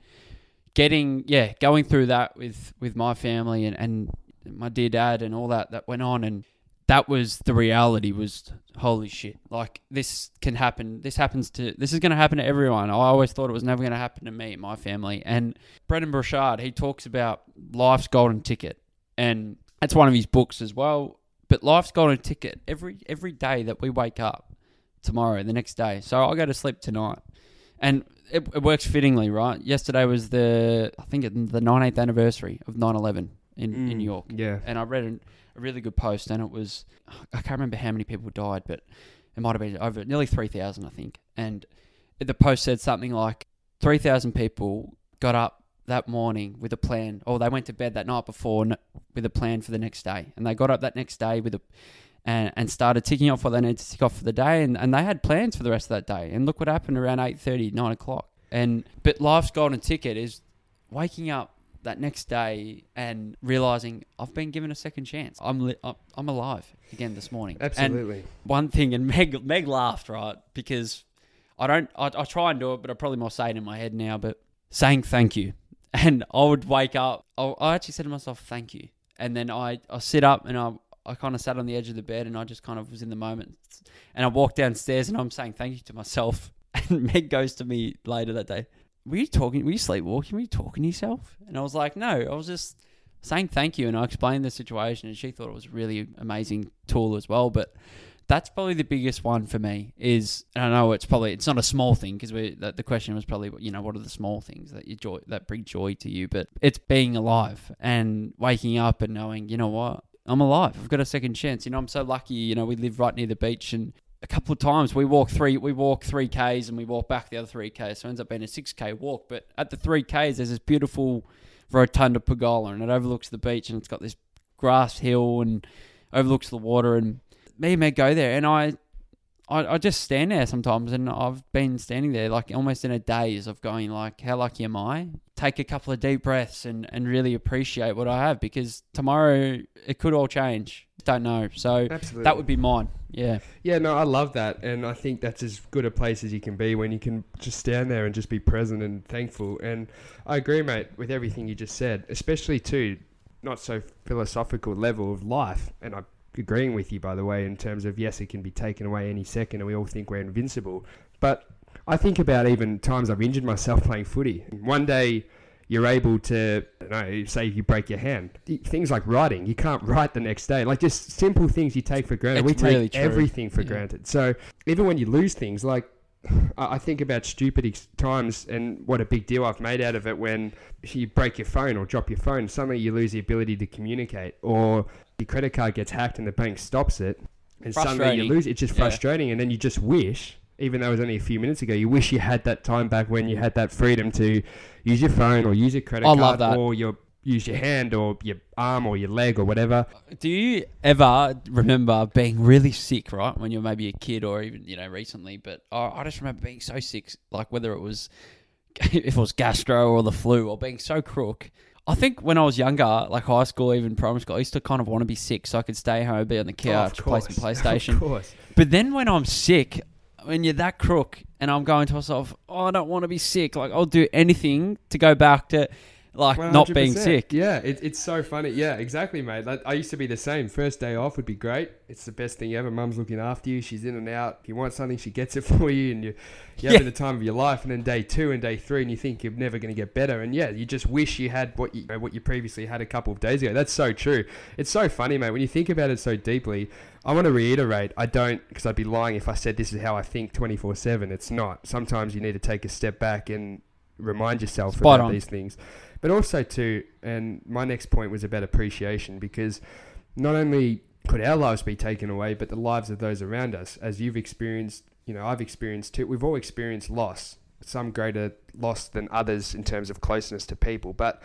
getting yeah, going through that with with my family and and my dear dad and all that that went on, and that was the reality. Was holy shit! Like this can happen. This happens to. This is going to happen to everyone. I always thought it was never going to happen to me and my family. And Brendon Burchard, he talks about life's golden ticket, and that's one of his books as well. But life's got a ticket every every day that we wake up tomorrow, the next day. So I'll go to sleep tonight. And it, it works fittingly, right? Yesterday was the, I think, the 19th anniversary of 9 11 in, in Mm, New York. Yeah. And I read an, a really good post, and it was, I can't remember how many people died, but it might have been over nearly 3,000, I think. And the post said something like 3,000 people got up that morning with a plan, or they went to bed that night before with a plan for the next day. And they got up that next day with a, and, and started ticking off what they needed to tick off for the day. And, and they had plans for the rest of that day. And look what happened around 8.30, 9 o'clock. And But life's golden ticket is waking up that next day and realizing I've been given a second chance. I'm li- I'm- alive again this morning. And Absolutely. one thing, and Meg Meg laughed right because I don't. I, I try and do it, but I probably more say it in my head now. But saying thank you, and I would wake up. I, I actually said to myself, "Thank you," and then I I sit up and I I kind of sat on the edge of the bed and I just kind of was in the moment, and I walked downstairs and I'm saying thank you to myself. And Meg goes to me later that day. Were you talking? Were you sleepwalking? Were you talking to yourself? And I was like, no, I was just saying thank you. And I explained the situation, and she thought it was a really amazing tool as well. But that's probably the biggest one for me is I know it's probably it's not a small thing because we the, the question was probably you know what are the small things that you joy that bring joy to you? But it's being alive and waking up and knowing you know what? I'm alive. I've got a second chance. You know I'm so lucky. You know we live right near the beach and a couple of times we walk three we walk three k's and we walk back the other three k's. So it ends up being a six k walk. But at the three k's there's this beautiful rotunda pergola and it overlooks the beach and it's got this grass hill and overlooks the water and me and Meg go there, and I, I, I just stand there sometimes, and I've been standing there like almost in a daze of going like, how lucky am I? Take a couple of deep breaths and and really appreciate what I have because tomorrow it could all change. Don't know, so Absolutely. that would be mine. Yeah, Yeah, no, I love that, and I think that's as good a place as you can be when you can just stand there and just be present and thankful. And I agree, mate, with everything you just said, especially too, not so philosophical level of life. And I'm agreeing with you, by the way, in terms of yes, it can be taken away any second, and we all think we're invincible. But I think about even times I've injured myself playing footy. One day you're able to, know, say you break your hand, things like writing, you can't write the next day. Like just simple things you take for granted. It's we take really everything for Yeah. granted. So even when you lose things, like I think about stupid times and what a big deal I've made out of it when you break your phone or drop your phone. Suddenly you lose the ability to communicate, or your credit card gets hacked and the bank stops it, and suddenly you lose. It's just Yeah. frustrating, and then you just wish. Even though it was only a few minutes ago, you wish you had that time back when you had that freedom to use your phone or use your credit I card or your use your hand or your arm or your leg or whatever. Do you ever remember being really sick, right? When you're maybe a kid or even, you know, recently, but I, I just remember being so sick, like whether it was, if it was gastro or the flu or being so crook. I think when I was younger, like high school, even primary school, I used to kind of want to be sick so I could stay home, be on the couch, play some Of PlayStation. course. But then when I'm sick, when you're that crook and I'm going to myself, oh, I don't want to be sick. Like I'll do anything to go back to like not being sick. Yeah, it, it's so funny. Yeah, exactly, mate. Like, I used to be the same. First day off would be great. It's the best thing ever. Mum's looking after you. She's in and out. If you want something, she gets it for you, and you, you're Yeah. having the time of your life. And then day two and day three, and you think you're never going to get better. And yeah, you just wish you had what you uh, what you previously had a couple of days ago. That's so true. It's so funny, mate. When you think about it so deeply, I want to reiterate. I don't because I'd be lying if I said this is how I think 24 seven. It's not. Sometimes you need to take a step back and remind yourself Spot about on. these things. But also too, and my next point was about appreciation because not only could our lives be taken away, but the lives of those around us, as you've experienced, you know, I've experienced too. We've all experienced loss, some greater loss than others in terms of closeness to people. But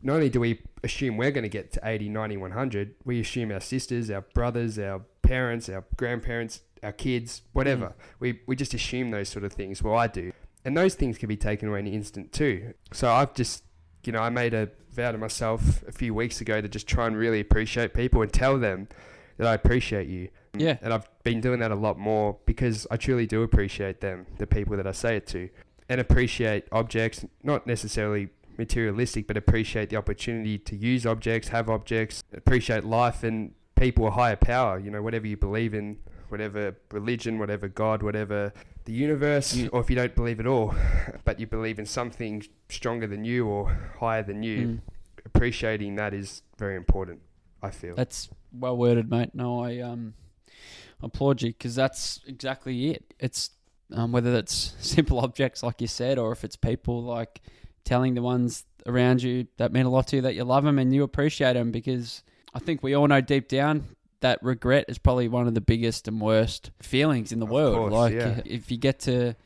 not only do we assume we're going to get to 80, 90, 100, we assume our sisters, our brothers, our parents, our grandparents, our kids, whatever. Mm. We, we just assume those sort of things. Well, I do. And those things can be taken away in an instant too. So I've just, you know, I made a vow to myself a few weeks ago to just try and really appreciate people and tell them that I appreciate you. Yeah. And I've been doing that a lot more because I truly do appreciate them, the people that I say it to, and appreciate objects, not necessarily materialistic, but appreciate the opportunity to use objects, have objects, appreciate life and people, a higher power, you know, whatever you believe in, whatever religion, whatever God, whatever the universe, You- or if you don't believe at all, but you believe in something stronger than you or higher than you, Mm. appreciating that is very important, I feel. That's well worded, mate. No, I um applaud you because that's exactly it. It's um, whether that's simple objects like you said, or if it's people like telling the ones around you that mean a lot to you that you love them and you appreciate them. Because I think we all know deep down that regret is probably one of the biggest and worst feelings in the Of world. course, like yeah. if you get to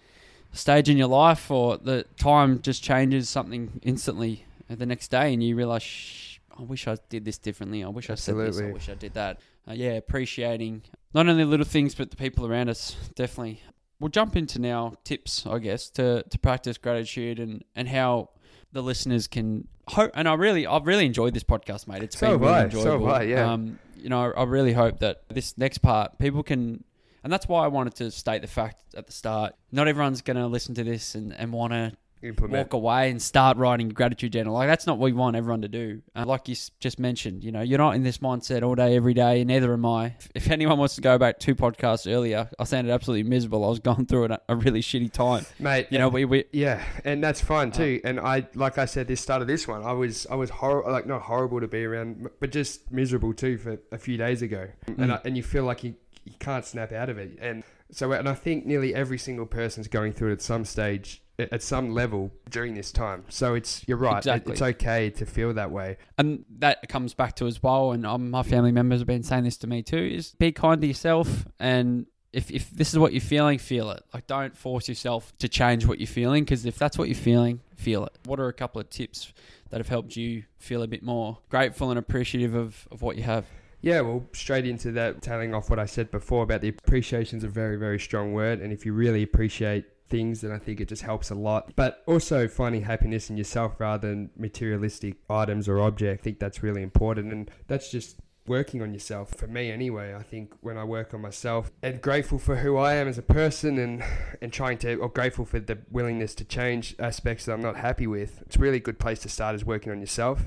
a stage in your life or the time just changes something instantly the next day and you realize "Shh, I wish I did this differently. I wish I said this. I wish I did that. Uh, yeah, appreciating not only little things but the people around us. Definitely. We'll jump into now tips, I guess, to to practice gratitude and and how the listeners can hope. And I really, I've really enjoyed this podcast, mate. It's So been really I, so enjoyable. I, yeah. Um, you know, I, I really hope that this next part people can. And that's why I wanted to state the fact at the start. Not everyone's going to listen to this and, and want to Implement. walk away and start writing gratitude journal. Like that's not what we want everyone to do. Uh, like you s- just mentioned, you know, you're not in this mindset all day, every day, and neither am I. If, if anyone wants to go back two podcasts earlier, I sounded absolutely miserable. I was going through a, a really shitty time. Mate, You know, we, we Yeah, and that's fun Uh, too. and I, like I said, this start of this one, I was, I was horrible, like not horrible to be around, but just miserable too for a few days ago. And Mm. I, and you feel like you, you can't snap out of it. And so, and I think nearly every single person's going through it at some stage, at some level during this time. So it's, you're right. Exactly. it's okay to feel that way. and that comes back to as well. And um, my family members have been saying this to me too: is be kind to yourself and. If, if this is what you're feeling, feel it. Like, don't force yourself to change what you're feeling because if that's what you're feeling, feel it. What are a couple of tips that have helped you feel a bit more grateful and appreciative of, of what you have? Yeah, well, straight into that, tailing off what I said before about the appreciation is a very, very strong word. And if you really appreciate things, then I think it just helps a lot. But also finding happiness in yourself rather than materialistic items or object, I think that's really important. And that's just working on yourself for me anyway i think when i work on myself and grateful for who i am as a person and and trying to or grateful for the willingness to change aspects that i'm not happy with it's a really good place to start is working on yourself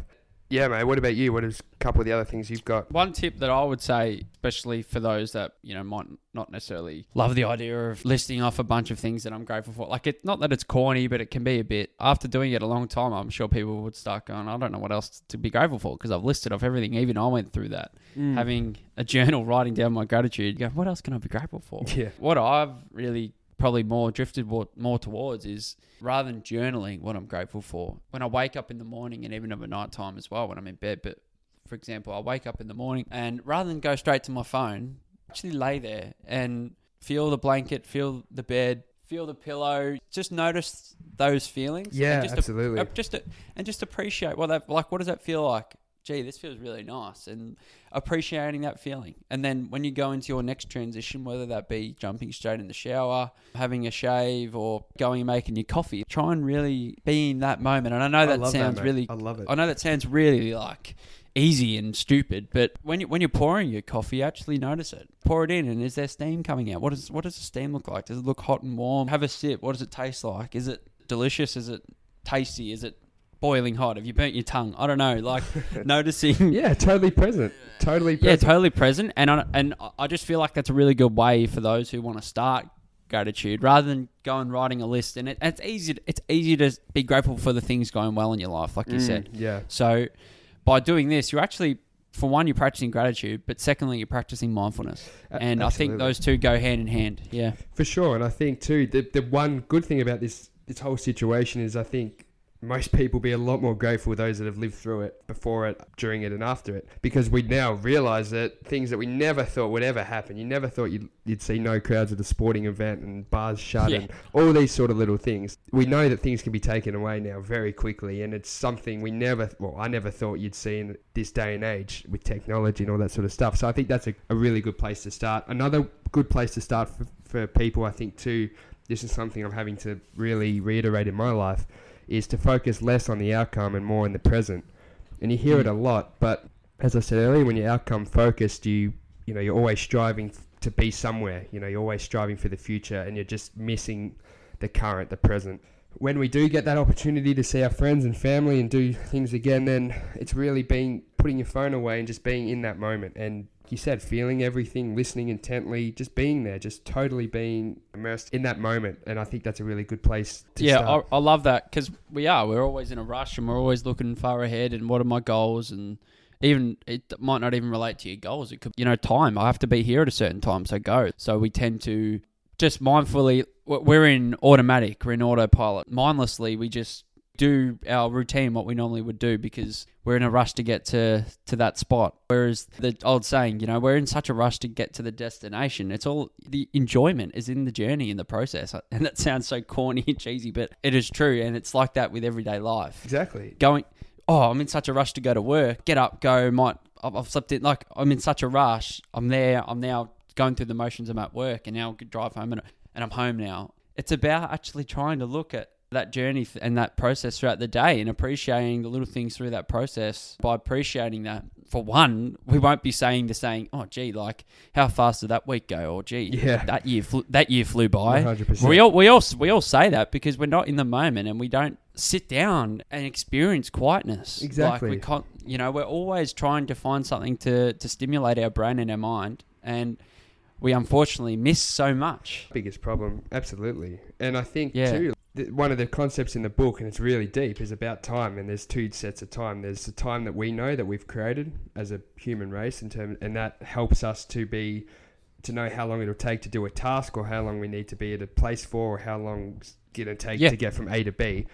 yeah mate what about you what is a couple of the other things you've got One tip that I would say, especially for those that you know might not necessarily love the idea of listing off a bunch of things that I'm grateful for. Like it's not that it's corny, but it can be a bit. After doing it a long time, I'm sure people would start going, I don't know what else to be grateful for because I've listed off everything. Even I went through that, Mm. having a journal, writing down my gratitude. You go, what else can I be grateful for? yeah What I've really probably more drifted more, more towards is rather than journaling what I'm grateful for. When I wake up in the morning and even at night time as well when I'm in bed, but for example, I wake up in the morning and rather than go straight to my phone, actually lay there and feel the blanket, feel the bed, feel the pillow, just notice those feelings. Yeah, and just absolutely. uh, just uh, and just appreciate what that like. What does that feel like? Gee, this feels really nice, and appreciating that feeling. And then when you go into your next transition, whether that be jumping straight in the shower, having a shave, or going and making your coffee, try and really be in that moment. And I know that love sounds mate. really i love it I know that sounds really like easy and stupid, but when you when you're pouring your coffee, actually notice it. Pour it in, and is there steam coming out? What does what does the steam look like? Does it look hot and warm? Have a sip. What does it taste like? Is it delicious? Is it tasty? Is it boiling hot? Have you burnt your tongue? I don't know. Like noticing. yeah totally present totally Yeah, totally present, and I, and I just feel like that's a really good way for those who want to start gratitude rather than going writing a list. And it, it's easy. To, it's easy to be grateful for the things going well in your life, like you Mm, said. yeah So by doing this, you're actually, for one, you're practicing gratitude, but secondly, you're practicing mindfulness. A- And I think those two go hand in hand. Yeah. For sure, and I think too the the one good thing about this this whole situation is I think most people be a lot more grateful those that have lived through it before it, during it, and after it, because we now realize that things that we never thought would ever happen. You never thought you'd, you'd see no crowds at a sporting event and bars shut Yeah. and all these sort of little things. We know that things can be taken away now very quickly, and it's something we never, well, I never thought you'd see in this day and age with technology and all that sort of stuff. So I think that's a, a really good place to start. Another good place to start for, for people, I think, too, this is something I'm having to really reiterate in my life, is to focus less on the outcome and more in the present. And you hear it a hmm. lot, but as I said earlier, when you're outcome focused, you you know you're always striving to be somewhere. You know you're always striving for the future, and you're just missing the current, the present. When we do get that opportunity to see our friends and family and do things again, then it's really being putting your phone away and just being in that moment. And you said feeling everything, listening intently, just being there, just totally being immersed in that moment. And I think that's a really good place to yeah, start. I, I love that because we are. We're always in a rush and we're always looking far ahead and what are my goals and even it might not even relate to your goals. It could, you know, time. I have to be here at a certain time, so go. So we tend to just mindfully. We're in automatic. We're in autopilot. Mindlessly, we just do our routine, what we normally would do, because we're in a rush to get to to that spot. Whereas the old saying, you know, we're in such a rush to get to the destination. It's all the enjoyment is in the journey, in the process. And that sounds so corny and cheesy, but it is true, and it's like that with everyday life exactly. going oh, I'm in such a rush to go to work. Get up, go. Might I've I've slept in. Like I'm in such a rush. I'm there. I'm now going through the motions. I'm at work, and now I could drive home, and and I'm home now. It's about actually trying to look at that journey and that process throughout the day and appreciating the little things through that process. By appreciating that, for one, we won't be saying the saying, "Oh, gee, like how fast did that week go?" Or, "Gee, Yeah. that year flew, that year flew by." 100%. We all we all we all say that because we're not in the moment and we don't sit down and experience quietness. Exactly. Like we can't, you know, we're always trying to find something to to stimulate our brain and our mind, and we unfortunately miss so much. biggest problem absolutely and i think Yeah. too th- one of the concepts in the book and it's really deep is about time and there's two sets of time there's the time that we know that we've created as a human race in terms and that helps us to be to know how long it'll take to do a task or how long we need to be at a place for or how long it's going to take Yeah. to get from a to b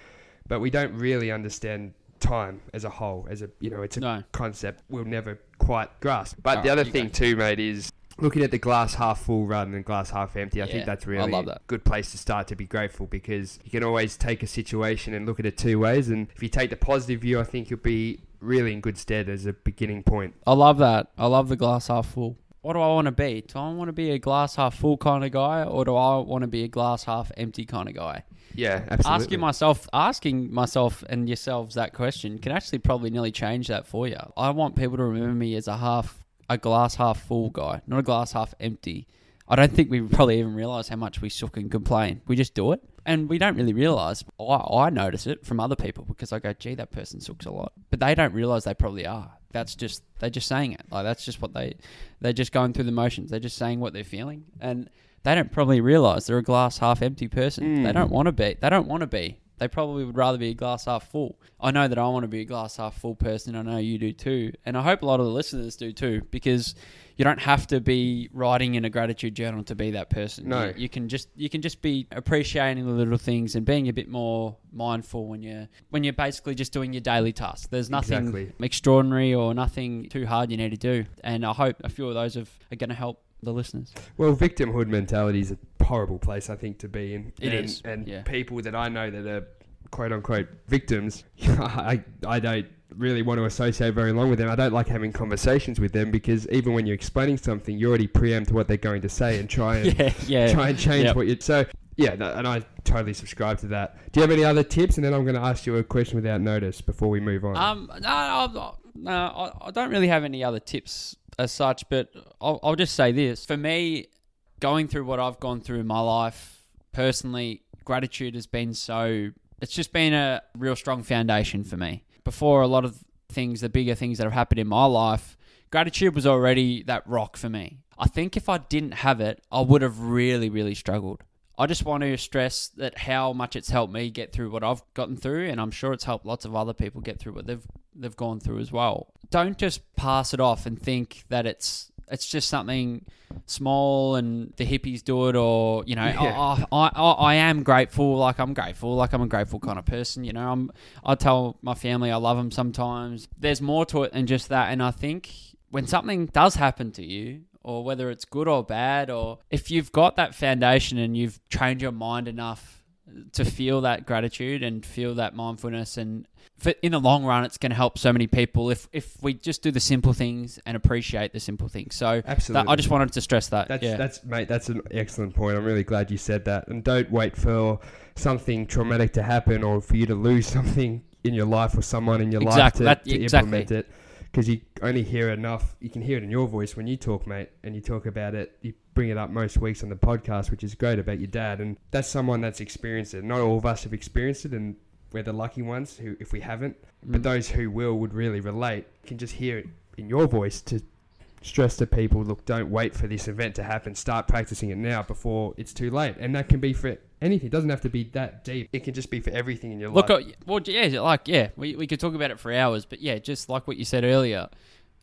but we don't really understand time as a whole as a you know it's a No. concept we'll never quite grasp but the other thing too mate is looking at the glass half full rather than glass half empty i Yeah, think that's I really love that. good place to start to be grateful because you can always take a situation and look at it two ways. And if you take the positive view, I think you'll be really in good stead as a beginning point. I love that. I love the glass half full. What do I want to be? Do I want to be a glass half full kind of guy, or do I want to be a glass half empty kind of guy? Yeah, absolutely. Asking myself, asking myself and yourselves that question can actually probably nearly change that for you. I want people to remember me as a half, a glass half full guy, not a glass half empty. I don't think we probably even realize how much we suck and complain. We just do it, and we don't really realize. I, I notice it from other people because I go, "Gee, that person sucks a lot," but they don't realize they probably are. That's just they're just saying it. Like that's just what they they're just going through the motions. They're just saying what they're feeling, and they don't probably realize they're a glass half empty person. They Mm. don't want to be. They don't want to be. They probably would rather be a glass half full. I know that I want to be a glass half full person. I know you do too, and I hope a lot of the listeners do too, because you don't have to be writing in a gratitude journal to be that person. No. you, you can just you can just be appreciating the little things and being a bit more mindful when you're when you're basically just doing your daily tasks. There's nothing Exactly. extraordinary or nothing too hard you need to do, and I hope a few of those have, are going to help the listeners. Well, victimhood mentality is a horrible place, I think, to be in. It and, is, And yeah. people that I know that are quote unquote victims, I, I don't really want to associate very long with them. I don't like having conversations with them because even when you're explaining something, you already preempt what they're going to say and try and Yeah, yeah. try and change Yep. what you. So yeah, no, and I totally subscribe to that. Do you have any other tips? And then I'm going to ask you a question without notice before we move on. Um, no, I'm no, I, I don't really have any other tips as such, but I'll, I'll just say this: for me, going through what I've gone through in my life personally, gratitude has been so. It's just been a real strong foundation for me. Before a lot of things, the bigger things that have happened in my life, gratitude was already that rock for me. I think if I didn't have it, I would have really, really struggled. I just want to stress that how much it's helped me get through what I've gotten through, and I'm sure it's helped lots of other people get through what they've they've gone through as well. Don't just pass it off and think that it's it's just something small and the hippies do it, or you know, Yeah. I, I, I I am grateful. Like I'm grateful. Like I'm a grateful kind of person. You know, I'm I tell my family I love them sometimes. There's more to it than just that, and I think when something does happen to you, or whether it's good or bad, or if you've got that foundation and you've trained your mind enough to feel that gratitude and feel that mindfulness and for, in the long run it's going to help so many people if if we just do the simple things and appreciate the simple things so Absolutely. that, i just wanted to stress that That's yeah that's mate. That's an excellent point. I'm really glad you said that. And don't wait for something traumatic to happen or for you to lose something in your life or someone in your Exactly, life that- to, to exactly. implement it. Because you only hear enough. You can hear it in your voice when you talk, mate, and you talk about it. You bring it up most weeks on the podcast, which is great about your dad. And that's someone that's experienced it. Not all of us have experienced it, and we're the lucky ones who, if we haven't, but Mm. those who will would really relate. Can just hear it in your voice to stress to people look don't wait for this event to happen start practicing it now before it's too late and that can be for anything it doesn't have to be that deep it can just be for everything in your life. Look, life uh, well, yeah, like yeah, we, we could talk about it for hours, but yeah, just like what you said earlier,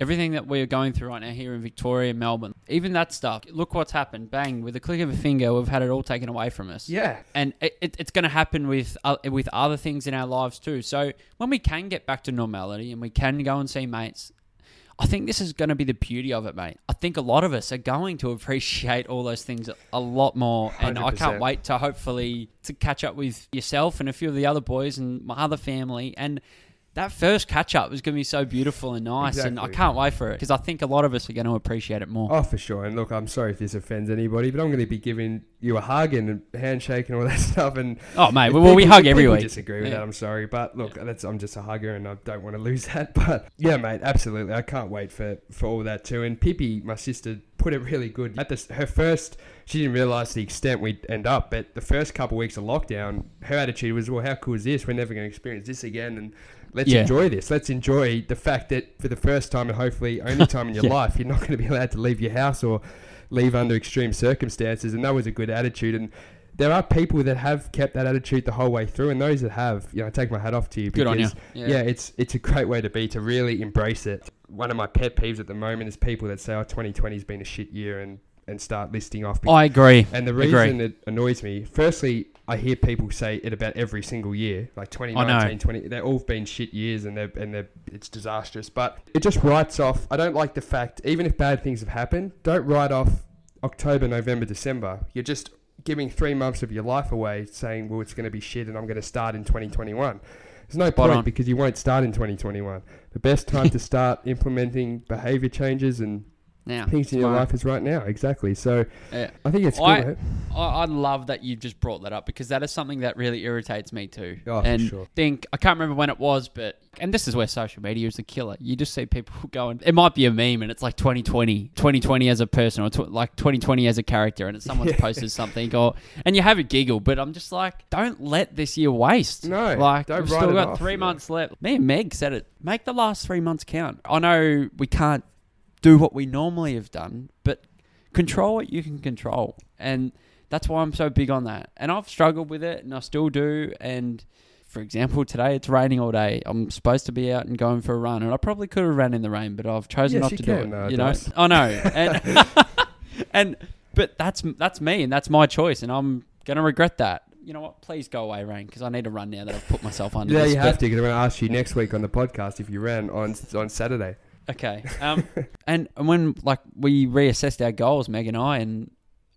everything that we're going through right now here in Victoria, Melbourne, even that stuff. Look what's happened! Bang! With the click of a finger, we've had it all taken away from us. yeah and it, it, it's going to happen with uh, with other things in our lives too. So when we can get back to normality and we can go and see mates, I think this is going to be the beauty of it, mate. I think a lot of us are going to appreciate all those things a lot more, and I 100%. can't wait to hopefully to catch up with yourself and a few of the other boys and my other family and that first catch up is going to be so beautiful and nice, and I can't wait for it because I think a lot of us are going to appreciate it more. Oh, for sure. And look, I'm sorry if this offends anybody, but I'm going to be giving you a hug and a handshake and all that stuff. And Oh, mate, well, we hug every week. Disagree with Yeah. that. I'm sorry, but look, that's I'm just a hugger, and I don't want to lose that. But yeah, mate, absolutely, I can't wait for for all that too. And Pippi, my sister, put it really good at this. Her first, she didn't realize the extent we'd end up. But the first couple of weeks of lockdown, her attitude was, "Well, how cool is this? We're never going to experience this again." And Let's Yeah. enjoy this. Let's enjoy the fact that for the first time and hopefully only time in your Yeah. life, you're not going to be allowed to leave your house or leave under extreme circumstances. And that was a good attitude. And there are people that have kept that attitude the whole way through, and those that have, you know, I take my hat off to you. Good on you. because, Yeah. it's it's a great way to be to really embrace it. One of my pet peeves at the moment is people that say, "Oh, 2020 has been a shit year," and and start listing off. I agree. and the agree. reason it annoys me, firstly, I hear people say it about every single year, like 2019, 20. They've all been shit years, and they're and they're it's disastrous. But it just writes off. I don't like the fact, even if bad things have happened, don't write off October, November, December. You're just giving three months of your life away, saying, "Well, it's going to be shit, and I'm going to start in 2021." There's no Spot point on. because you won't start in 2021. The best time to start implementing behavior changes and Now, things in your smart. life is right now. Exactly. So Yeah. I think it's good. I- I, I love that you just brought that up because that is something that really irritates me too. Oh, for and sure. think I can't remember when it was, but and this is where social media is a killer. You just see people going. It might be a meme, and it's like 2020, 2020 as a person, or tw- like 2020 as a character, and it's someone's Yeah. posted something, or and you have a giggle. But I'm just like, don't let this year waste. No, like don't we've write still it got off, three yeah. months left. Me and Meg said it. Make the last three months count. I know we can't do what we normally have done, but control what you can control. And that's why I'm so big on that. And I've struggled with it and I still do. And for example, today it's raining all day. I'm supposed to be out and going for a run. And I probably could have ran in the rain, but I've chosen Yes, not to can, do it. You know? I know. And, and but that's that's me and that's my choice and I'm gonna regret that. You know what? Please go away, rain, because I need to run now that I've put myself under. Yeah, this. you have to. Because I'm going to ask you next week on the podcast if you ran on on Saturday. Okay. Um, and, and when like we reassessed our goals, Meg and I, and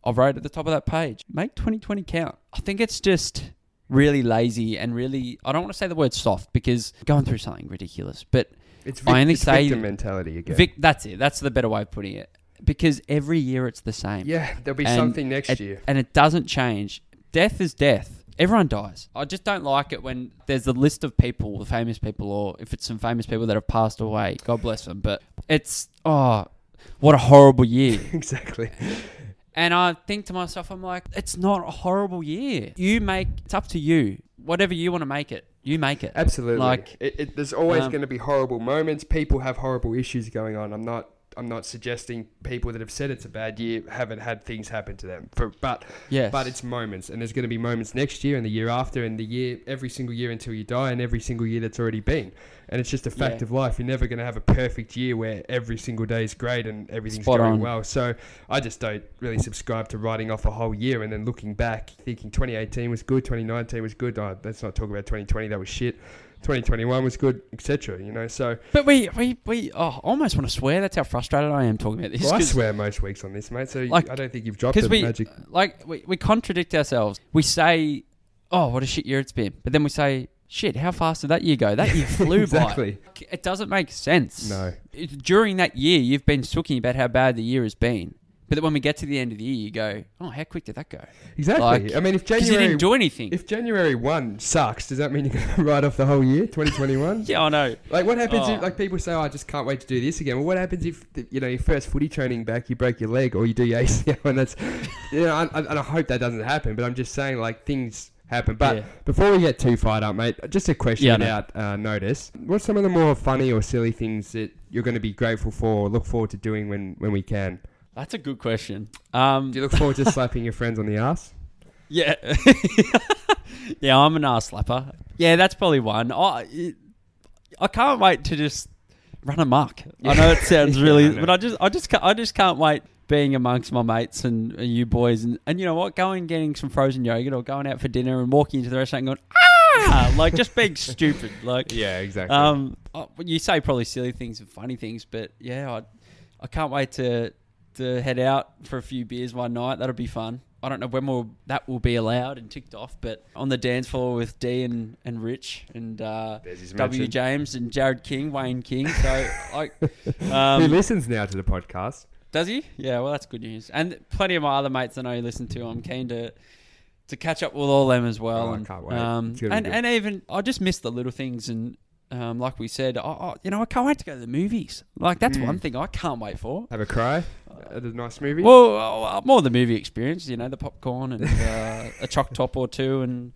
I wrote at the top of that page, make 2020 count. I think it's just really lazy and really. I don't want to say the word soft because going through something ridiculous, but It's, I only it's say- victim mentality again. Vic, that's it. That's the better way of putting it. Because every year it's the same. yeah, there'll be And something next it- year. and it doesn't change. Death is death. Everyone dies. I just don't like it when there's a list of people, the famous people, or if it's some famous people that have passed away. God bless them. But it's oh, what a horrible year. exactly. And I think to myself, I'm like, it's not a horrible year. You make it's up to you. Whatever you want to make it, you make it. Absolutely. Like, it, it, there's always um, going to be horrible moments. People have horrible issues going on. I'm not. I'm not suggesting people that have said it's a bad year haven't had things happen to them. For, but Yes. but it's moments, and there's going to be moments next year and the year after, and the year every single year until you die, and every single year that's already been. And it's just a fact Yeah. of life. You're never going to have a perfect year where every single day is great and everything's Spot going on. well. So I just don't really subscribe to writing off a whole year and then looking back, thinking 2018 was good, 2019 was good. Oh, let's not talk about 2020. That was shit. 2021 was good, etc. You know. So But we, we, we, oh, I almost want to swear. That's how frustrated I am talking about this. well, I swear most weeks on this, mate. So Like, I don't think you've dropped the we magic. like we, we contradict ourselves. We say, "Oh, what a shit year it's been," but then we say, "Shit, how fast did that year go? That year flew exactly. by." It doesn't make sense. No. During that year, you've been talking about how bad the year has been, but then when we get to the end of the year, you go, "Oh, how quick did that go?" Exactly. Like, I mean, if Because you January didn't do anything. If January 1 sucks, does that mean you're going to write off the whole year, 2021? yeah, I know. Like, what happens Oh. if, like, people say, oh, I just can't wait to do this again. Well, what happens if, you know, your first footy training back, you break your leg or you do your ACL and that's, you know, I, I, and I hope that doesn't happen, but I'm just saying, like, things happen. But Yeah. before we get too fired up, mate, just a question Yeah, without uh, notice. What's some of the more funny or silly things that you're going to be grateful for or look forward to doing when, when we can? That's a good question. Um, Do you look forward to slapping your friends on the ass? Yeah. yeah, I'm an ass slapper. Yeah, that's probably one. I, it- I can't wait to just run amok. I know it sounds Yeah, really, I but I just, I just, I just can't wait being amongst my mates and, and you boys, and, and you know what, going getting some frozen yogurt or going out for dinner and walking into the restaurant and going ah, like just being stupid, like. Yeah, exactly. Um, uh, you say probably silly things and funny things, but yeah, I, I can't wait to to head out for a few beers one night. That'll be fun. I don't know when we'll, that will be allowed and ticked off, but on the dance floor with D and, and Rich and uh, W mention. James and Jared King, Wayne King. So like, Who um, listens now to the podcast? does he? Yeah, well that's good news. And plenty of my other mates I know you listen to. I'm keen to to catch up with all them as well. Oh, I and, can't wait. Um, It's gonna be and and even I just miss the little things and. Um, like we said, I, I, you know, I can't wait to go to the movies. Like that's Mm. one thing I can't wait for. Have a cry at a nice movie. Well, uh, more the movie experience, you know, the popcorn and uh, a choc top or two, and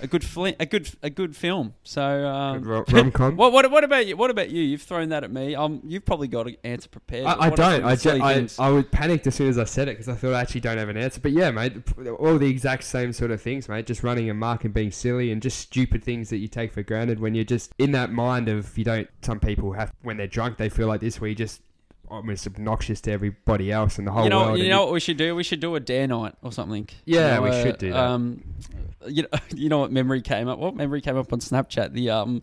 a good fli- a good a good film. So, um, Good rom com. what what what about you? What about you? You've thrown that at me. Um, you've probably got an answer prepared. I, I don't. I, ju- I? I was panicked as soon as I said it because I thought I actually don't have an answer. But yeah, mate, all the exact same sort of things, mate. Just running a mark and being silly and just stupid things that you take for granted when you're just in that mind of you don't. Some people have when they're drunk they feel like this where you just almost obnoxious to everybody else in the whole you know, world. you know what we should do? We should do a dare night or something. Yeah, You know, we uh, should do that. Um, you know, you know what memory came up? What memory came up on Snapchat? The um,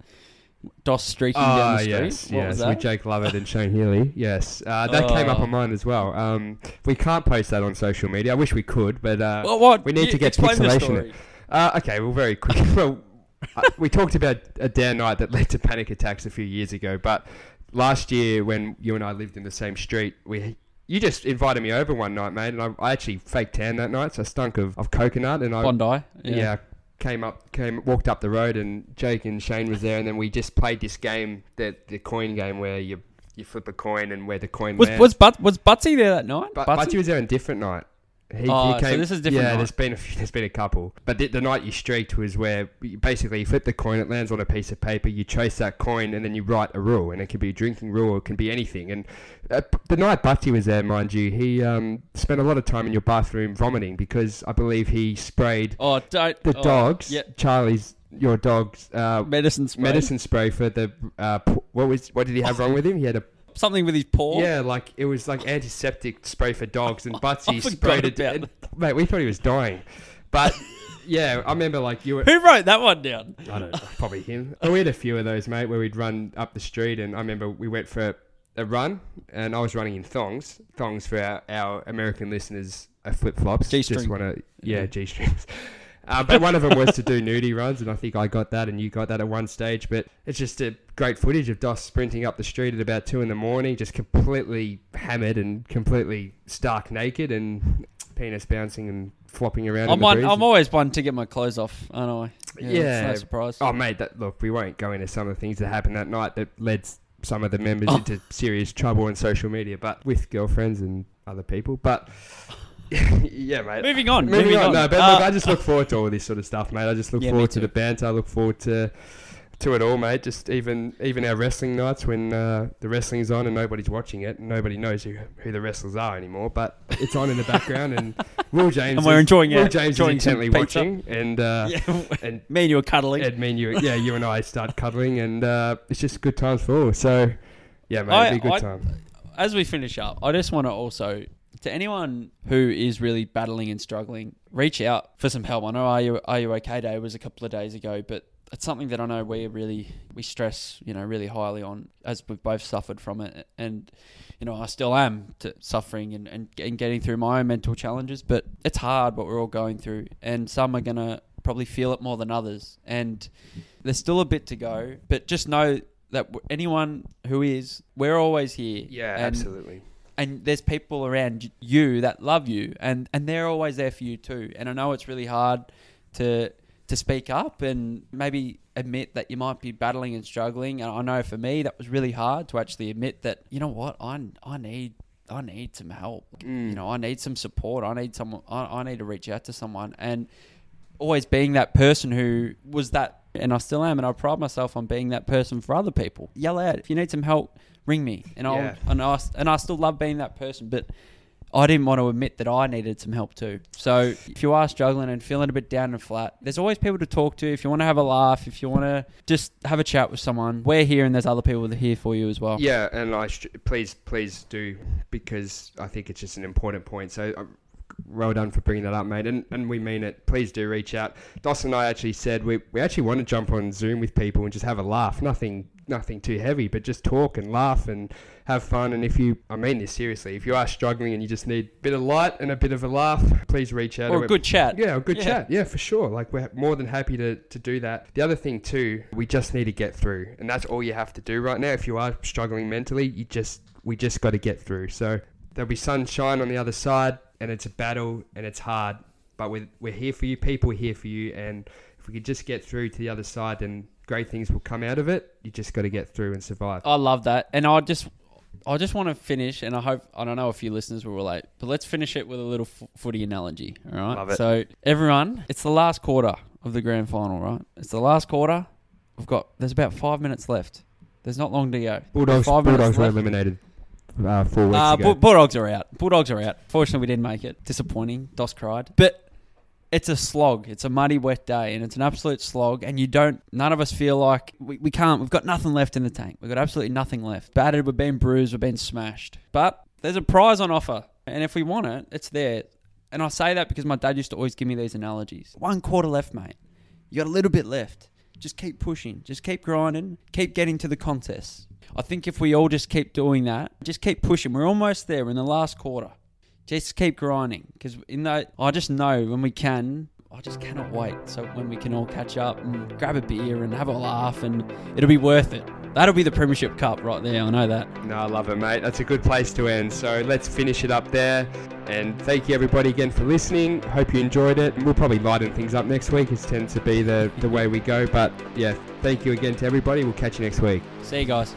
Dos streaking down Ah, the street. yes, what yes, was with? Jake Lovett and Shane Healy. Yes, uh, that came up on mine as well. Um, we can't post that on social media. I wish we could, but uh, Well, what? we need You to get pixelation. Uh, okay, well, very quick. well, uh, we talked about a dare night that led to panic attacks a few years ago, but last year when you and I lived in the same street, we you just invited me over one night, mate, and I, I actually faked tan that night, so I stunk of, of coconut, and I Bondi. yeah. came up, came walked up the road, and Jake and Shane was there, and then we just played this game, the the coin game where you you flip a coin and where the coin Was lands. was but was Butsy there that night? But Butsy? Butty was there on a different night. He, Oh, he so this is different Yeah, night. there's been a few, there's been a couple, but the, the night you streaked was where you basically you flip the coin, it lands on a piece of paper, you trace that coin, and then you write a rule, and it can be a drinking rule, or it can be anything. And uh, the night Butty was there, mind you, he um, spent a lot of time in your bathroom vomiting because I believe he sprayed Oh, don't the oh, dogs, Yeah, Charlie's your dog's uh, medicine spray. medicine spray for the uh, what was what did he have wrong with him? He had a Something with his paw. yeah, like it was like antiseptic spray for dogs, and Butsy forgot sprayed it. about and- mate, we thought he was dying, but yeah, I remember like you were. Who wrote that one down? I don't know, probably him. But we had a few of those, mate, where we'd run up the street, and I remember we went for a run, and I was running in thongs. Thongs for our, our American listeners uh, are flip flops. G-string. Just want to, yeah, Yeah. G strings. Uh, but one of them was to do nudie runs, and I think I got that, and you got that at one stage. But it's just a great footage of Dos sprinting up the street at about two in the morning, just completely hammered and completely stark naked, and penis bouncing and flopping around. I'm the one. I'm always one to get my clothes off. Aren't I. Yeah, Yeah. no surprise. Oh, mate, that look, we won't go into some of the things that happened that night that led some of the members Oh. into serious trouble on social media, but with girlfriends and other people. But yeah, mate. moving on. Moving, on. No, but Uh, look, I just look forward to all this sort of stuff, mate. I just look Yeah, forward to the banter. I look forward to to it all, mate. Just even even our wrestling nights when uh, the wrestling's on and nobody's watching it, and nobody knows who who the wrestlers are anymore. But it's on in the background, and Will James And we're is- enjoying Will it, James enjoying is intently watching, and uh, yeah. and Me and you are cuddling. Ed, me and you, yeah, you and I start cuddling, and uh, it's just good times for all. So, yeah, mate, I- it'll be a good I- time. As we finish up, I just want to also to anyone who is really battling and struggling, reach out for some help. I know Are You Are You Okay Day was a couple of days ago, but it's something that I know we really we stress, you know, really highly on as we've both suffered from it, and you know I still am to suffering and, and and getting through my own mental challenges. But it's hard what we're all going through, and some are gonna probably feel it more than others, and there's still a bit to go. But just know that anyone who is, we're always here. Yeah, absolutely. And there's people around you that love you, and and they're always there for you too. And I know it's really hard to to speak up and maybe admit that you might be battling and struggling. And I know for me that was really hard to actually admit that you know what I I need I need some help. Mm. You know I need some support. I need someone. I, I need to reach out to someone and always being that person who was that and I still am and I pride myself on being that person for other people. Yell out if you need some help, ring me and I'll and I and I still love being that person, but I didn't want to admit that I needed some help too. So if you are struggling and feeling a bit down and flat, there's always people to talk to. If you want to have a laugh, if you want to just have a chat with someone, we're here and there's other people that are here for you as well. Yeah, and I str- please, please do because I think it's just an important point. So, uh, well done for bringing that up, mate. And and we mean it. Please do reach out. Dawson and I actually said we we actually want to jump on Zoom with people and just have a laugh. Nothing nothing too heavy, but just talk and laugh and have fun. And if you, I mean this seriously, if you are struggling and you just need a bit of light and a bit of a laugh, please reach out. Or a good chat. Yeah, a good Yeah. chat. Yeah, for sure. Like we're more than happy to, to do that. The other thing too, we just need to get through, and that's all you have to do right now. If you are struggling mentally, you just we just got to get through. So there'll be sunshine on the other side, and it's a battle and it's hard, but we're we're here for you. People are here for you, and if we could just get through to the other side, then great things will come out of it. You just got to get through and survive. I love that, and I just, I just want to finish, and I hope I don't know if you listeners will relate, but let's finish it with a little f- footy analogy. All right. Love it. So everyone, it's the last quarter of the grand final, right? It's the last quarter. We've got there's about five minutes left. There's not long to go. Bulldogs, Five minutes Bulldogs were left. eliminated uh, four weeks Uh, ago. Bulldogs are out. Bulldogs are out. Fortunately, we didn't make it. Disappointing. Dos cried. But it's a slog. It's a muddy, wet day, and it's an absolute slog. And you don't. None of us feel like we, we can't. We've got nothing left in the tank. We've got absolutely nothing left. Battered. We've been bruised. We've been smashed. But there's a prize on offer, and if we want it, it's there. And I say that because my dad used to always give me these analogies. One quarter left, mate. You got a little bit left. Just keep pushing. Just keep grinding. Keep getting to the contests. I think if we all just keep doing that, just keep pushing. We're almost there. We're in the last quarter. Just keep grinding because in that, I just know when we can. I just cannot wait. So when we can all catch up and grab a beer and have a laugh, and it'll be worth it. That'll be the Premiership Cup right there. I know that. No, I love it, mate. That's a good place to end. So let's finish it up there. And thank you, everybody, again for listening. Hope you enjoyed it. And we'll probably lighten things up next week. It tends to be the, the way we go. But yeah, thank you again to everybody. We'll catch you next week. See you guys.